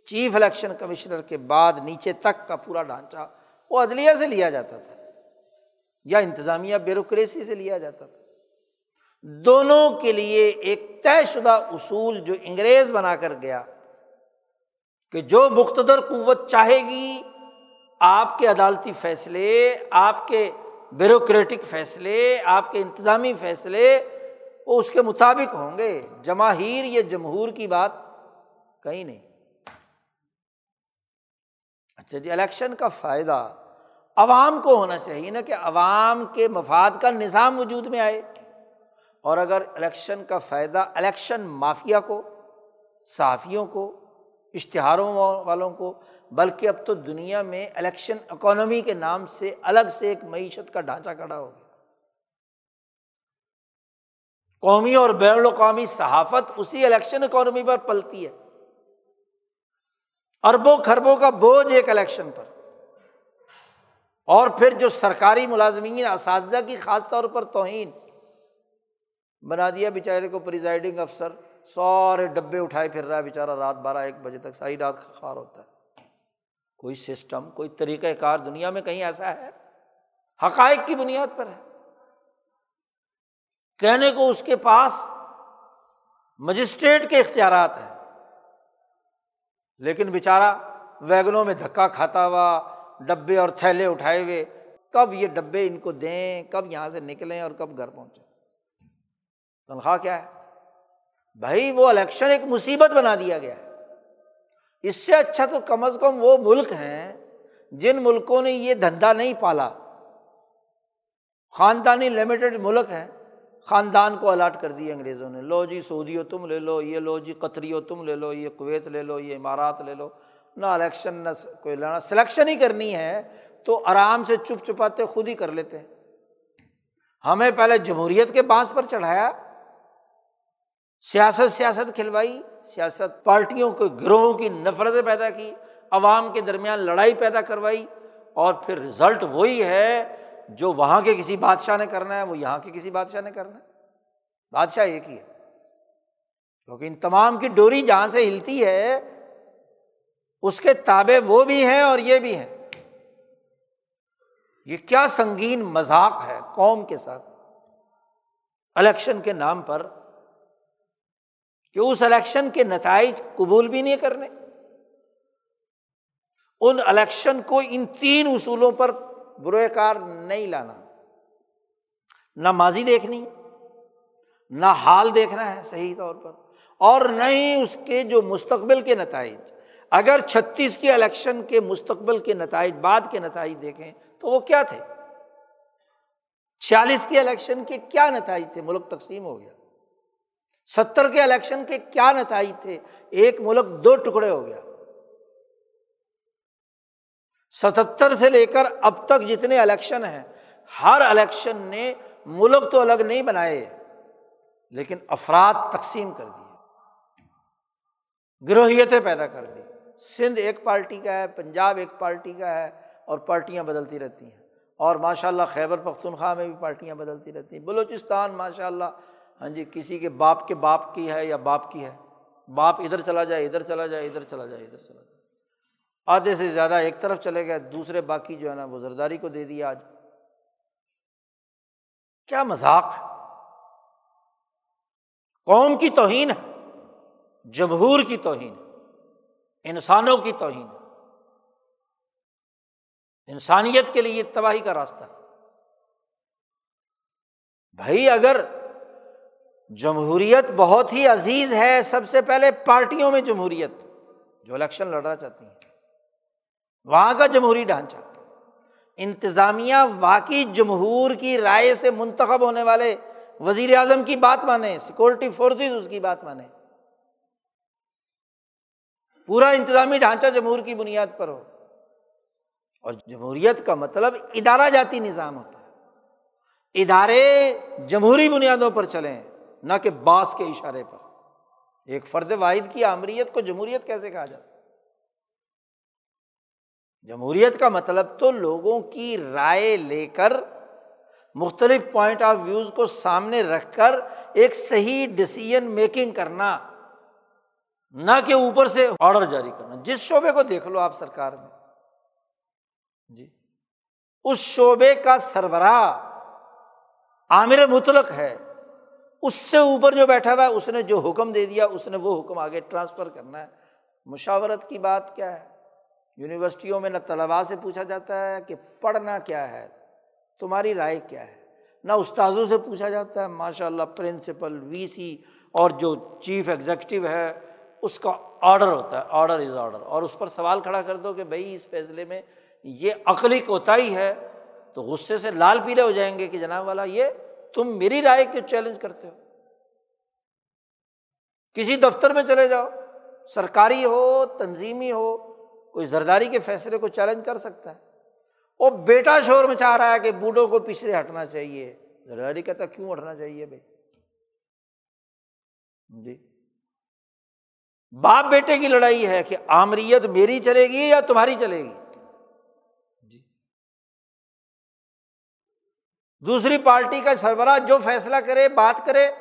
Speaker 1: چیف الیکشن کمشنر کے بعد نیچے تک کا پورا ڈھانچہ وہ عدلیہ سے لیا جاتا تھا۔ یا انتظامیہ بیوروکریسی سے لیا جاتا تھا۔ دونوں کے لیے ایک طے شدہ اصول جو انگریز بنا کر گیا کہ جو مقتدر قوت چاہے گی، آپ کے عدالتی فیصلے، آپ کے بیوروکریٹک فیصلے، آپ کے انتظامی فیصلے، وہ اس کے مطابق ہوں گے۔ جماہیر یا جمہور کی بات کہیں نہیں۔ اچھا جی الیکشن کا فائدہ۔ عوام کو ہونا چاہیے نا کہ عوام کے مفاد کا نظام وجود میں آئے۔ اور اگر الیکشن کا فائدہ الیکشن مافیا کو، صحافیوں کو، اشتہاروں والوں کو، بلکہ اب تو دنیا میں الیکشن اکانومی کے نام سے الگ سے ایک معیشت کا ڈھانچہ کھڑا ہو گیا۔ قومی اور بین الاقوامی صحافت اسی الیکشن اکانومی پر پلتی ہے۔ اربوں خربوں کا بوجھ ایک الیکشن پر۔ اور پھر جو سرکاری ملازمین اساتذہ کی خاص طور پر توہین، بنا دیا بیچارے کو پریزائڈنگ افسر سارے ڈبے اٹھائے پھر رہا ہے بیچارہ، رات بارہ ایک بجے تک ساری رات خار ہوتا ہے۔ کوئی سسٹم کوئی طریقۂ کار دنیا میں کہیں ایسا ہے؟ حقائق کی بنیاد پر ہے۔ کہنے کو اس کے پاس مجسٹریٹ کے اختیارات ہیں، لیکن بیچارہ ویگنوں میں دھکا کھاتا ہوا ڈبے اور تھیلے اٹھائے ہوئے، کب یہ ڈبے ان کو دیں، کب یہاں سے نکلیں اور کب گھر پہنچے تنخواہ کیا ہے؟ بھائی، وہ الیکشن ایک مصیبت بنا دیا گیا ہے۔ اس سے اچھا تو کم از کم وہ ملک ہیں جن ملکوں نے یہ دھندا نہیں پالا۔ خاندانی لمیٹڈ ملک ہیں۔ خاندان کو الاٹ کر دیا انگریزوں نے۔ لو جی سعودی ہو، تم لے لو، یہ لو جی قطری ہو، تم لے لو، یہ کویت لے لو، یہ امارات لے لو۔ نہ الیکشن، نہ کوئی لینا سلیکشن ہی کرنی ہے تو آرام سے چپ چپاتے خود ہی کر لیتے ہیں۔ ہمیں پہلے جمہوریت کے بانس پر چڑھایا، سیاست سیاست کھلوائی، سیاست پارٹیوں کے گروہوں کی نفرتیں پیدا کی، عوام کے درمیان لڑائی پیدا کروائی اور پھر رزلٹ وہی ہے جو وہاں کے کسی بادشاہ نے کرنا ہے، وہ یہاں کے کسی بادشاہ نے کرنا ہے۔ بادشاہ ایک ہی ہے۔ کیونکہ ان تمام کی ڈوری جہاں سے ہلتی ہے اس کے تابے وہ بھی ہیں اور یہ بھی ہیں۔ یہ کیا سنگین مذاق ہے قوم کے ساتھ الیکشن کے نام پر کہ اس الیکشن کے نتائج قبول بھی نہیں کرنے۔ ان الیکشن کو ان تین اصولوں پر بروئے کار نہیں لانا۔ نہ ماضی دیکھنی، نہ حال دیکھنا ہے صحیح طور پر، اور نہ ہی اس کے جو مستقبل کے نتائج۔ اگر چھتیس کے الیکشن کے مستقبل کے نتائج، بعد کے نتائج دیکھیں تو وہ کیا تھے؟ چھیالیس کے الیکشن کے کیا نتائج تھے؟ ملک تقسیم ہو گیا۔ ستر کے الیکشن کے کیا نتائج تھے؟ ایک ملک دو ٹکڑے ہو گیا۔ ستہتر سے لے کر اب تک جتنے الیکشن ہیں، ہر الیکشن نے ملک تو الگ نہیں بنائے، لیکن افراد تقسیم کر دیے۔ گروہیتیں پیدا کر دی سندھ ایک پارٹی کا ہے، پنجاب ایک پارٹی کا ہے اور پارٹیاں بدلتی رہتی ہیں۔ اور ماشاء اللہ خیبر پختونخوا میں بھی پارٹیاں بدلتی رہتی ہیں۔ بلوچستان ماشاء اللہ ہاں جی کسی کے باپ کے باپ کی ہے یا باپ کی ہے۔ باپ ادھر چلا جائے، ادھر چلا جائے، ادھر چلا جائے، ادھر چلا جائے۔ آدھے سے زیادہ ایک طرف چلے گئے، دوسرے باقی جو ہے نا، وہ زرداری کو دے دیا آج۔ کیا مذاق ہے؟ قوم کی توہین ہے، جمہور کی توہین انسانوں کی توہین انسانیت کے لیے تباہی کا راستہ بھائی، اگر جمہوریت بہت ہی عزیز ہے، سب سے پہلے پارٹیوں میں جمہوریت، جو الیکشن لڑنا چاہتی ہیں، وہاں کا جمہوری ڈھانچہ، انتظامیہ واقعی جمہور کی رائے سے منتخب ہونے والے وزیر اعظم کی بات مانے سیکورٹی فورسز اس کی بات مانے۔ پورا انتظامی ڈھانچہ جمہور کی بنیاد پر ہو۔ اور جمہوریت کا مطلب ادارہ جاتی نظام ہوتا ہے۔ ادارے جمہوری بنیادوں پر چلیں، نہ کہ باس کے اشارے پر۔ ایک فرد واحد کی آمریت کو جمہوریت کیسے کہا جاتا جمہوریت کا مطلب تو لوگوں کی رائے لے کر، مختلف پوائنٹ آف ویوز کو سامنے رکھ کر، ایک صحیح ڈسیزن میکنگ کرنا۔ نہ کہ اوپر سے آڈر جاری کرنا۔ جس شعبے کو دیکھ لو آپ سرکار میں۔ جی۔ اس شعبے کا سربراہ عامر مطلق ہے۔ اس سے اوپر جو بیٹھا ہوا ہے، اس نے جو حکم دے دیا، اس نے وہ حکم آگے ٹرانسفر کرنا ہے۔ مشاورت کی بات کیا ہے؟ یونیورسٹیوں میں نہ طلبا سے پوچھا جاتا ہے کہ پڑھنا کیا ہے؟ تمہاری رائے کیا ہے؟ نہ استاذوں سے پوچھا جاتا ہے۔ ماشاء اللہ پرنسپل، وی سی اور جو چیف ایگزیکٹو ہے اس کا آڈر ہوتا ہے آڈر از آڈر اور اس پر سوال کھڑا کر دو کہ بھائی اس فیصلے میں یہ عقلی کوتاہی ہے تو غصے سے لال پیلے ہو جائیں گے کہ جناب والا یہ تم میری رائے کیوں چیلنج کرتے ہو؟ کسی دفتر میں چلے جاؤ، سرکاری ہو، تنظیمی ہو، کوئی زرداری کے فیصلے کو چیلنج کر سکتا ہے۔ وہ بیٹا شور میں چاہ رہا ہے کہ بوڑھوں کو پچھلے ہٹنا چاہیے۔ زرداری کہتا کیوں ہٹنا چاہیے بھائی؟ جی۔ باپ بیٹے کی لڑائی ہے کہ آمریت میری چلے گی یا تمہاری چلے گی؟ جی۔ دوسری پارٹی کا سربراہ جو فیصلہ کرے بات کرے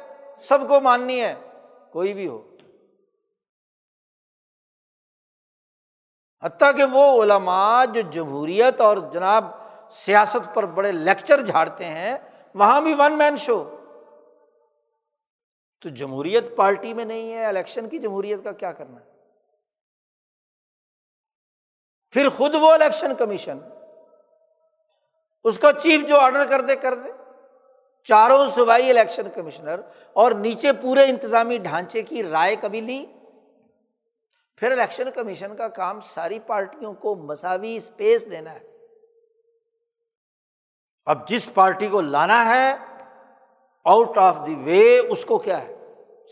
Speaker 1: سب کو ماننی ہے کوئی بھی ہو۔ حتیٰ کہ وہ علماء جو جمہوریت اور جناب سیاست پر بڑے لیکچر جھاڑتے ہیں وہاں بھی ون مین شو تو جمہوریت پارٹی میں نہیں ہے، الیکشن کی جمہوریت کا کیا کرنا ہے؟ پھر خود وہ الیکشن کمیشن، اس کا چیف جو آرڈر کر دے کر دے۔ چاروں صوبائی الیکشن کمشنر اور نیچے پورے انتظامی ڈھانچے کی رائے کبھی لی۔ پھر الیکشن کمیشن کا کام ساری پارٹیوں کو مساوی اسپیس دینا ہے۔ اب جس پارٹی کو لانا ہے آؤٹ آف دی وے اس کو کیا ہے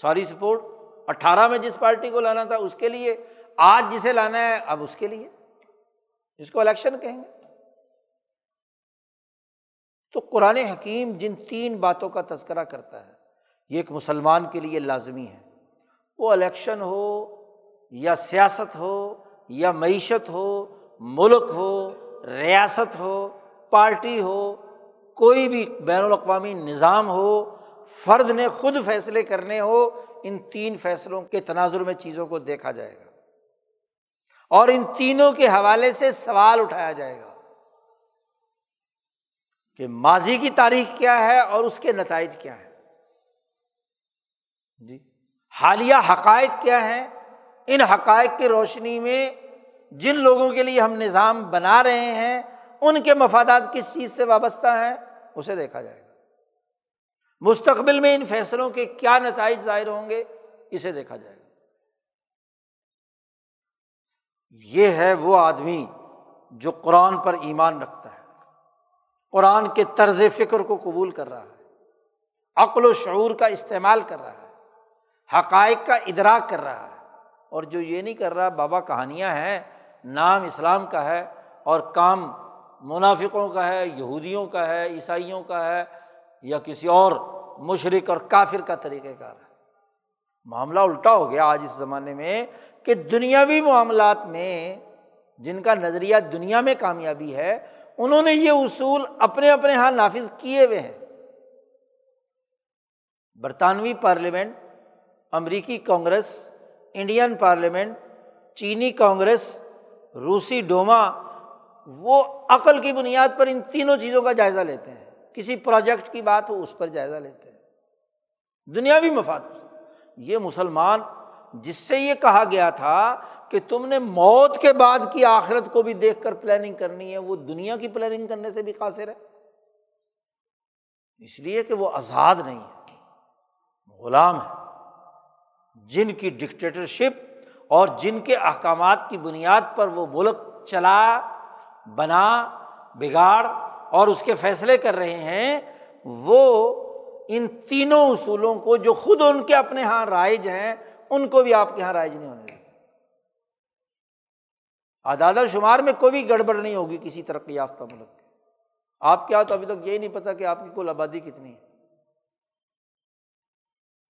Speaker 1: ساری سپورٹ اٹھارہ میں جس پارٹی کو لانا تھا اس کے لیے آج جسے لانا ہے اب اس کے لیے جس کو الیکشن کہیں گے تو قرآن حکیم جن تین باتوں کا تذکرہ کرتا ہے، یہ ایک مسلمان کے لیے لازمی ہے۔ وہ الیکشن ہو، یا سیاست ہو، یا معیشت ہو، ملک ہو، ریاست ہو، پارٹی ہو کوئی بھی بین الاقوامی نظام ہو، فرد نے خود فیصلے کرنے ہو، ان تین فیصلوں کے تناظر میں چیزوں کو دیکھا جائے گا۔ اور ان تینوں کے حوالے سے سوال اٹھایا جائے گا کہ ماضی کی تاریخ کیا ہے اور اس کے نتائج کیا ہے جی حالیہ حقائق کیا ہیں؟ ان حقائق کی روشنی میں جن لوگوں کے لیے ہم نظام بنا رہے ہیں، ان کے مفادات کس چیز سے وابستہ ہیں؟ اسے دیکھا جائے گا۔ مستقبل میں ان فیصلوں کے کیا نتائج ظاہر ہوں گے، اسے دیکھا جائے گا۔ یہ ہے وہ آدمی جو قرآن پر ایمان رکھتا ہے۔ قرآن کے طرز فکر کو قبول کر رہا ہے۔ عقل و شعور کا استعمال کر رہا ہے۔ حقائق کا ادراک کر رہا ہے۔ اور جو یہ نہیں کر رہا، بابا کہانیاں ہیں، نام اسلام کا ہے اور کام منافقوں کا ہے، یہودیوں کا ہے، عیسائیوں کا ہے یا کسی اور مشرق اور کافر کا طریقہ کار ہے۔ معاملہ الٹا ہو گیا آج اس زمانے میں کہ دنیاوی معاملات میں جن کا نظریہ دنیا میں کامیابی ہے، انہوں نے یہ اصول اپنے اپنے یہاں نافذ کیے ہوئے ہیں۔ برطانوی پارلیمنٹ، امریکی کانگریس، انڈین پارلیمنٹ، چینی کانگریس، روسی ڈوما وہ عقل کی بنیاد پر ان تینوں چیزوں کا جائزہ لیتے ہیں۔ کسی پروجیکٹ کی بات ہو، اس پر جائزہ لیتے ہیں۔ دنیاوی مفاد۔ یہ مسلمان، جس سے یہ کہا گیا تھا کہ تم نے موت کے بعد کی آخرت کو بھی دیکھ کر پلاننگ کرنی ہے، وہ دنیا کی پلاننگ کرنے سے بھی قاصر ہے۔ اس لیے کہ وہ آزاد نہیں ہے، غلام ہے۔ جن کی ڈکٹیٹرشپ اور جن کے احکامات کی بنیاد پر وہ ملک چلا بنا، بگاڑ اور اس کے فیصلے کر رہے ہیں، وہ ان تینوں اصولوں کو جو خود ان کے اپنے یہاں رائج ہیں، ان کو بھی آپ کے یہاں رائج نہیں ہونے دیتے اعداد و شمار میں کوئی بھی گڑبڑ نہیں ہوگی کسی ترقی یافتہ ملک آپ کیا ہاں تو ابھی تک یہی نہیں پتا کہ آپ کی کل آبادی کتنی ہے۔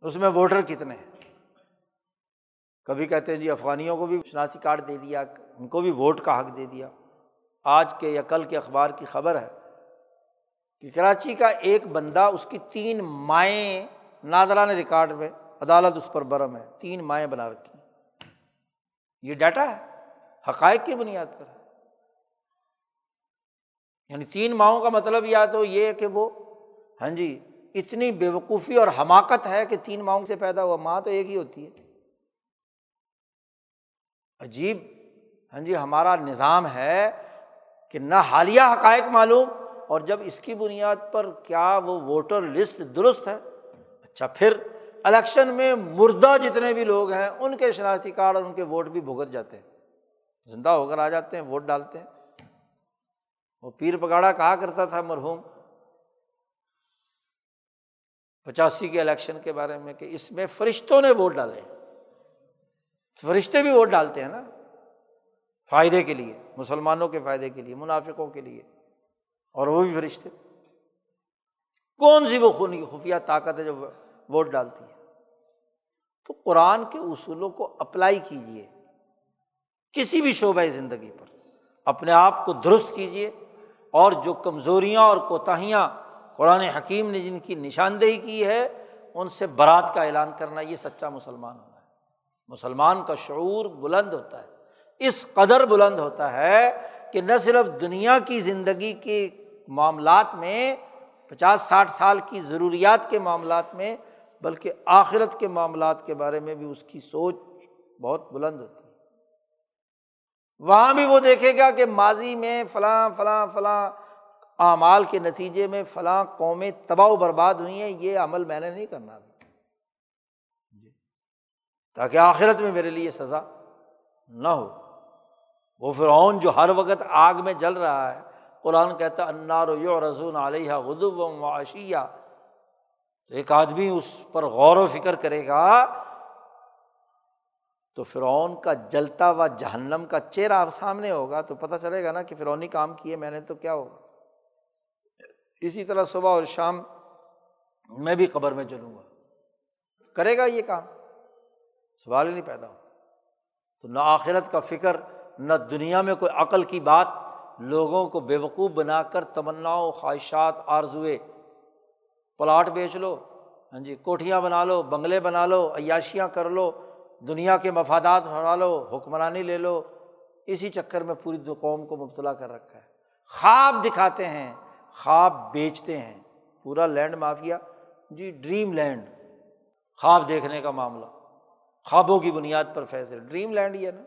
Speaker 1: اس میں ووٹر کتنے ہیں۔ کبھی کہتے ہیں جی افغانیوں کو بھی شناختی کارڈ دے دیا، ان کو بھی ووٹ کا حق دے دیا۔ آج کے یا کل کے اخبار کی خبر ہے کہ کراچی کا ایک بندہ، اس کی تین مائیں نادرا نے ریکارڈ میں عدالت اس پر برم ہے۔ تین مائیں بنا رکھی یہ ڈیٹا ہے، حقائق کی بنیاد پر یعنی تین ماہوں کا مطلب یا تو یہ کہ وہ ہاں جی اتنی بے وقوفی اور حماقت ہے کہ تین ماہوں سے پیدا ہوا۔ ماں تو ایک ہی ہوتی ہے۔ عجیب ہاں جی ہمارا نظام ہے کہ نہ حالیہ حقائق معلوم اور جب اس کی بنیاد پر کیا وہ ووٹر لسٹ درست ہے؟ اچھا پھر الیکشن میں مردہ جتنے بھی لوگ ہیں، ان کے شناختی کارڈ اور ان کے ووٹ بھی بھگت جاتے ہیں۔ زندہ ہو کر آ جاتے ہیں، ووٹ ڈالتے ہیں۔ وہ پیر پگاڑا کہا کرتا تھا مرحوم، پچاسی کے الیکشن کے بارے میں کہ اس میں فرشتوں نے ووٹ ڈالے۔ فرشتے بھی ووٹ ڈالتے ہیں نا۔ فائدے کے لیے، مسلمانوں کے فائدے کے لیے، منافقوں کے لیے، اور وہ بھی فرشتے۔ کون سی وہ خونی، خفیہ طاقت ہے جو ووٹ ڈالتی ہے؟ تو قرآن کے اصولوں کو اپلائی کیجیے کسی بھی شعبۂ زندگی پر اپنے آپ کو درست کیجیے اور جو کمزوریاں اور کوتاہیاں قرآن حکیم نے جن کی نشاندہی کی ہے، ان سے برات کا اعلان کرنا، یہ سچا مسلمان ہونا ہے۔ مسلمان کا شعور بلند ہوتا ہے۔ اس قدر بلند ہوتا ہے کہ نہ صرف دنیا کی زندگی کے معاملات میں، پچاس، ساٹھ سال کی ضروریات کے معاملات میں، بلکہ آخرت کے معاملات کے بارے میں بھی اس کی سوچ بہت بلند ہوتی ہے۔ وہاں بھی وہ دیکھے گا کہ ماضی میں فلاں فلاں فلاں اعمال کے نتیجے میں فلاں قومیں تباہ و برباد ہوئی ہیں، یہ عمل میں نے نہیں کرنا ابھی۔ جی۔ تاکہ آخرت میں میرے لیے سزا نہ ہو۔ وہ فرعون جو ہر وقت آگ میں جل رہا ہے، قرآن کہتا انار یو رضون علیہ غدب و معاشیہ تو ایک آدمی اس پر غور و فکر کرے گا، تو فرعون کا جلتا ہوا جہنم کا چہرہ سامنے ہوگا تو پتہ چلے گا نا کہ فرونی کام کیے میں نے تو کیا ہوگا۔ اسی طرح صبح اور شام میں بھی قبر میں چلوں گا۔ کرے گا یہ کام؟ سوال ہی نہیں پیدا ہو تو نہ آخرت کا فکر نہ دنیا میں کوئی عقل کی بات، لوگوں کو بے وقوف بنا کر تمناؤ خواہشات آرزوئے پلاٹ بیچ لو ہاں جی کوٹھیاں بنا لو، بنگلے بنا لو، عیاشیاں کر لو، دنیا کے مفادات ہٹا لو، حکمرانی لے لو۔ اسی چکر میں پوری دو قوم کو مبتلا کر رکھا ہے۔ خواب دکھاتے ہیں، خواب بیچتے ہیں۔ پورا لینڈ مافیا جی ڈریم لینڈ۔ خواب دیکھنے کا معاملہ۔ خوابوں کی بنیاد پر فیصلے ڈریم لینڈ ہی ہے نا۔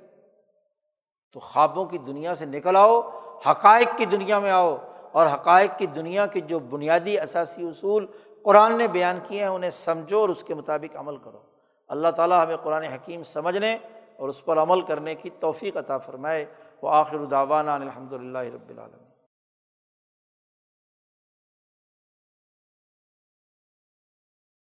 Speaker 1: تو خوابوں کی دنیا سے نکل آؤ، حقائق کی دنیا میں آؤ۔ اور حقائق کی دنیا کے جو بنیادی اثاثی اصول قرآن نے بیان کیے ہیں، انہیں سمجھو اور اس کے مطابق عمل کرو۔ اللہ تعالیٰ ہمیں قرآن حکیم سمجھنے اور اس پر عمل کرنے کی توفیق عطا فرمائے۔ وہ آخر داوانہ الحمد للہ رب العالم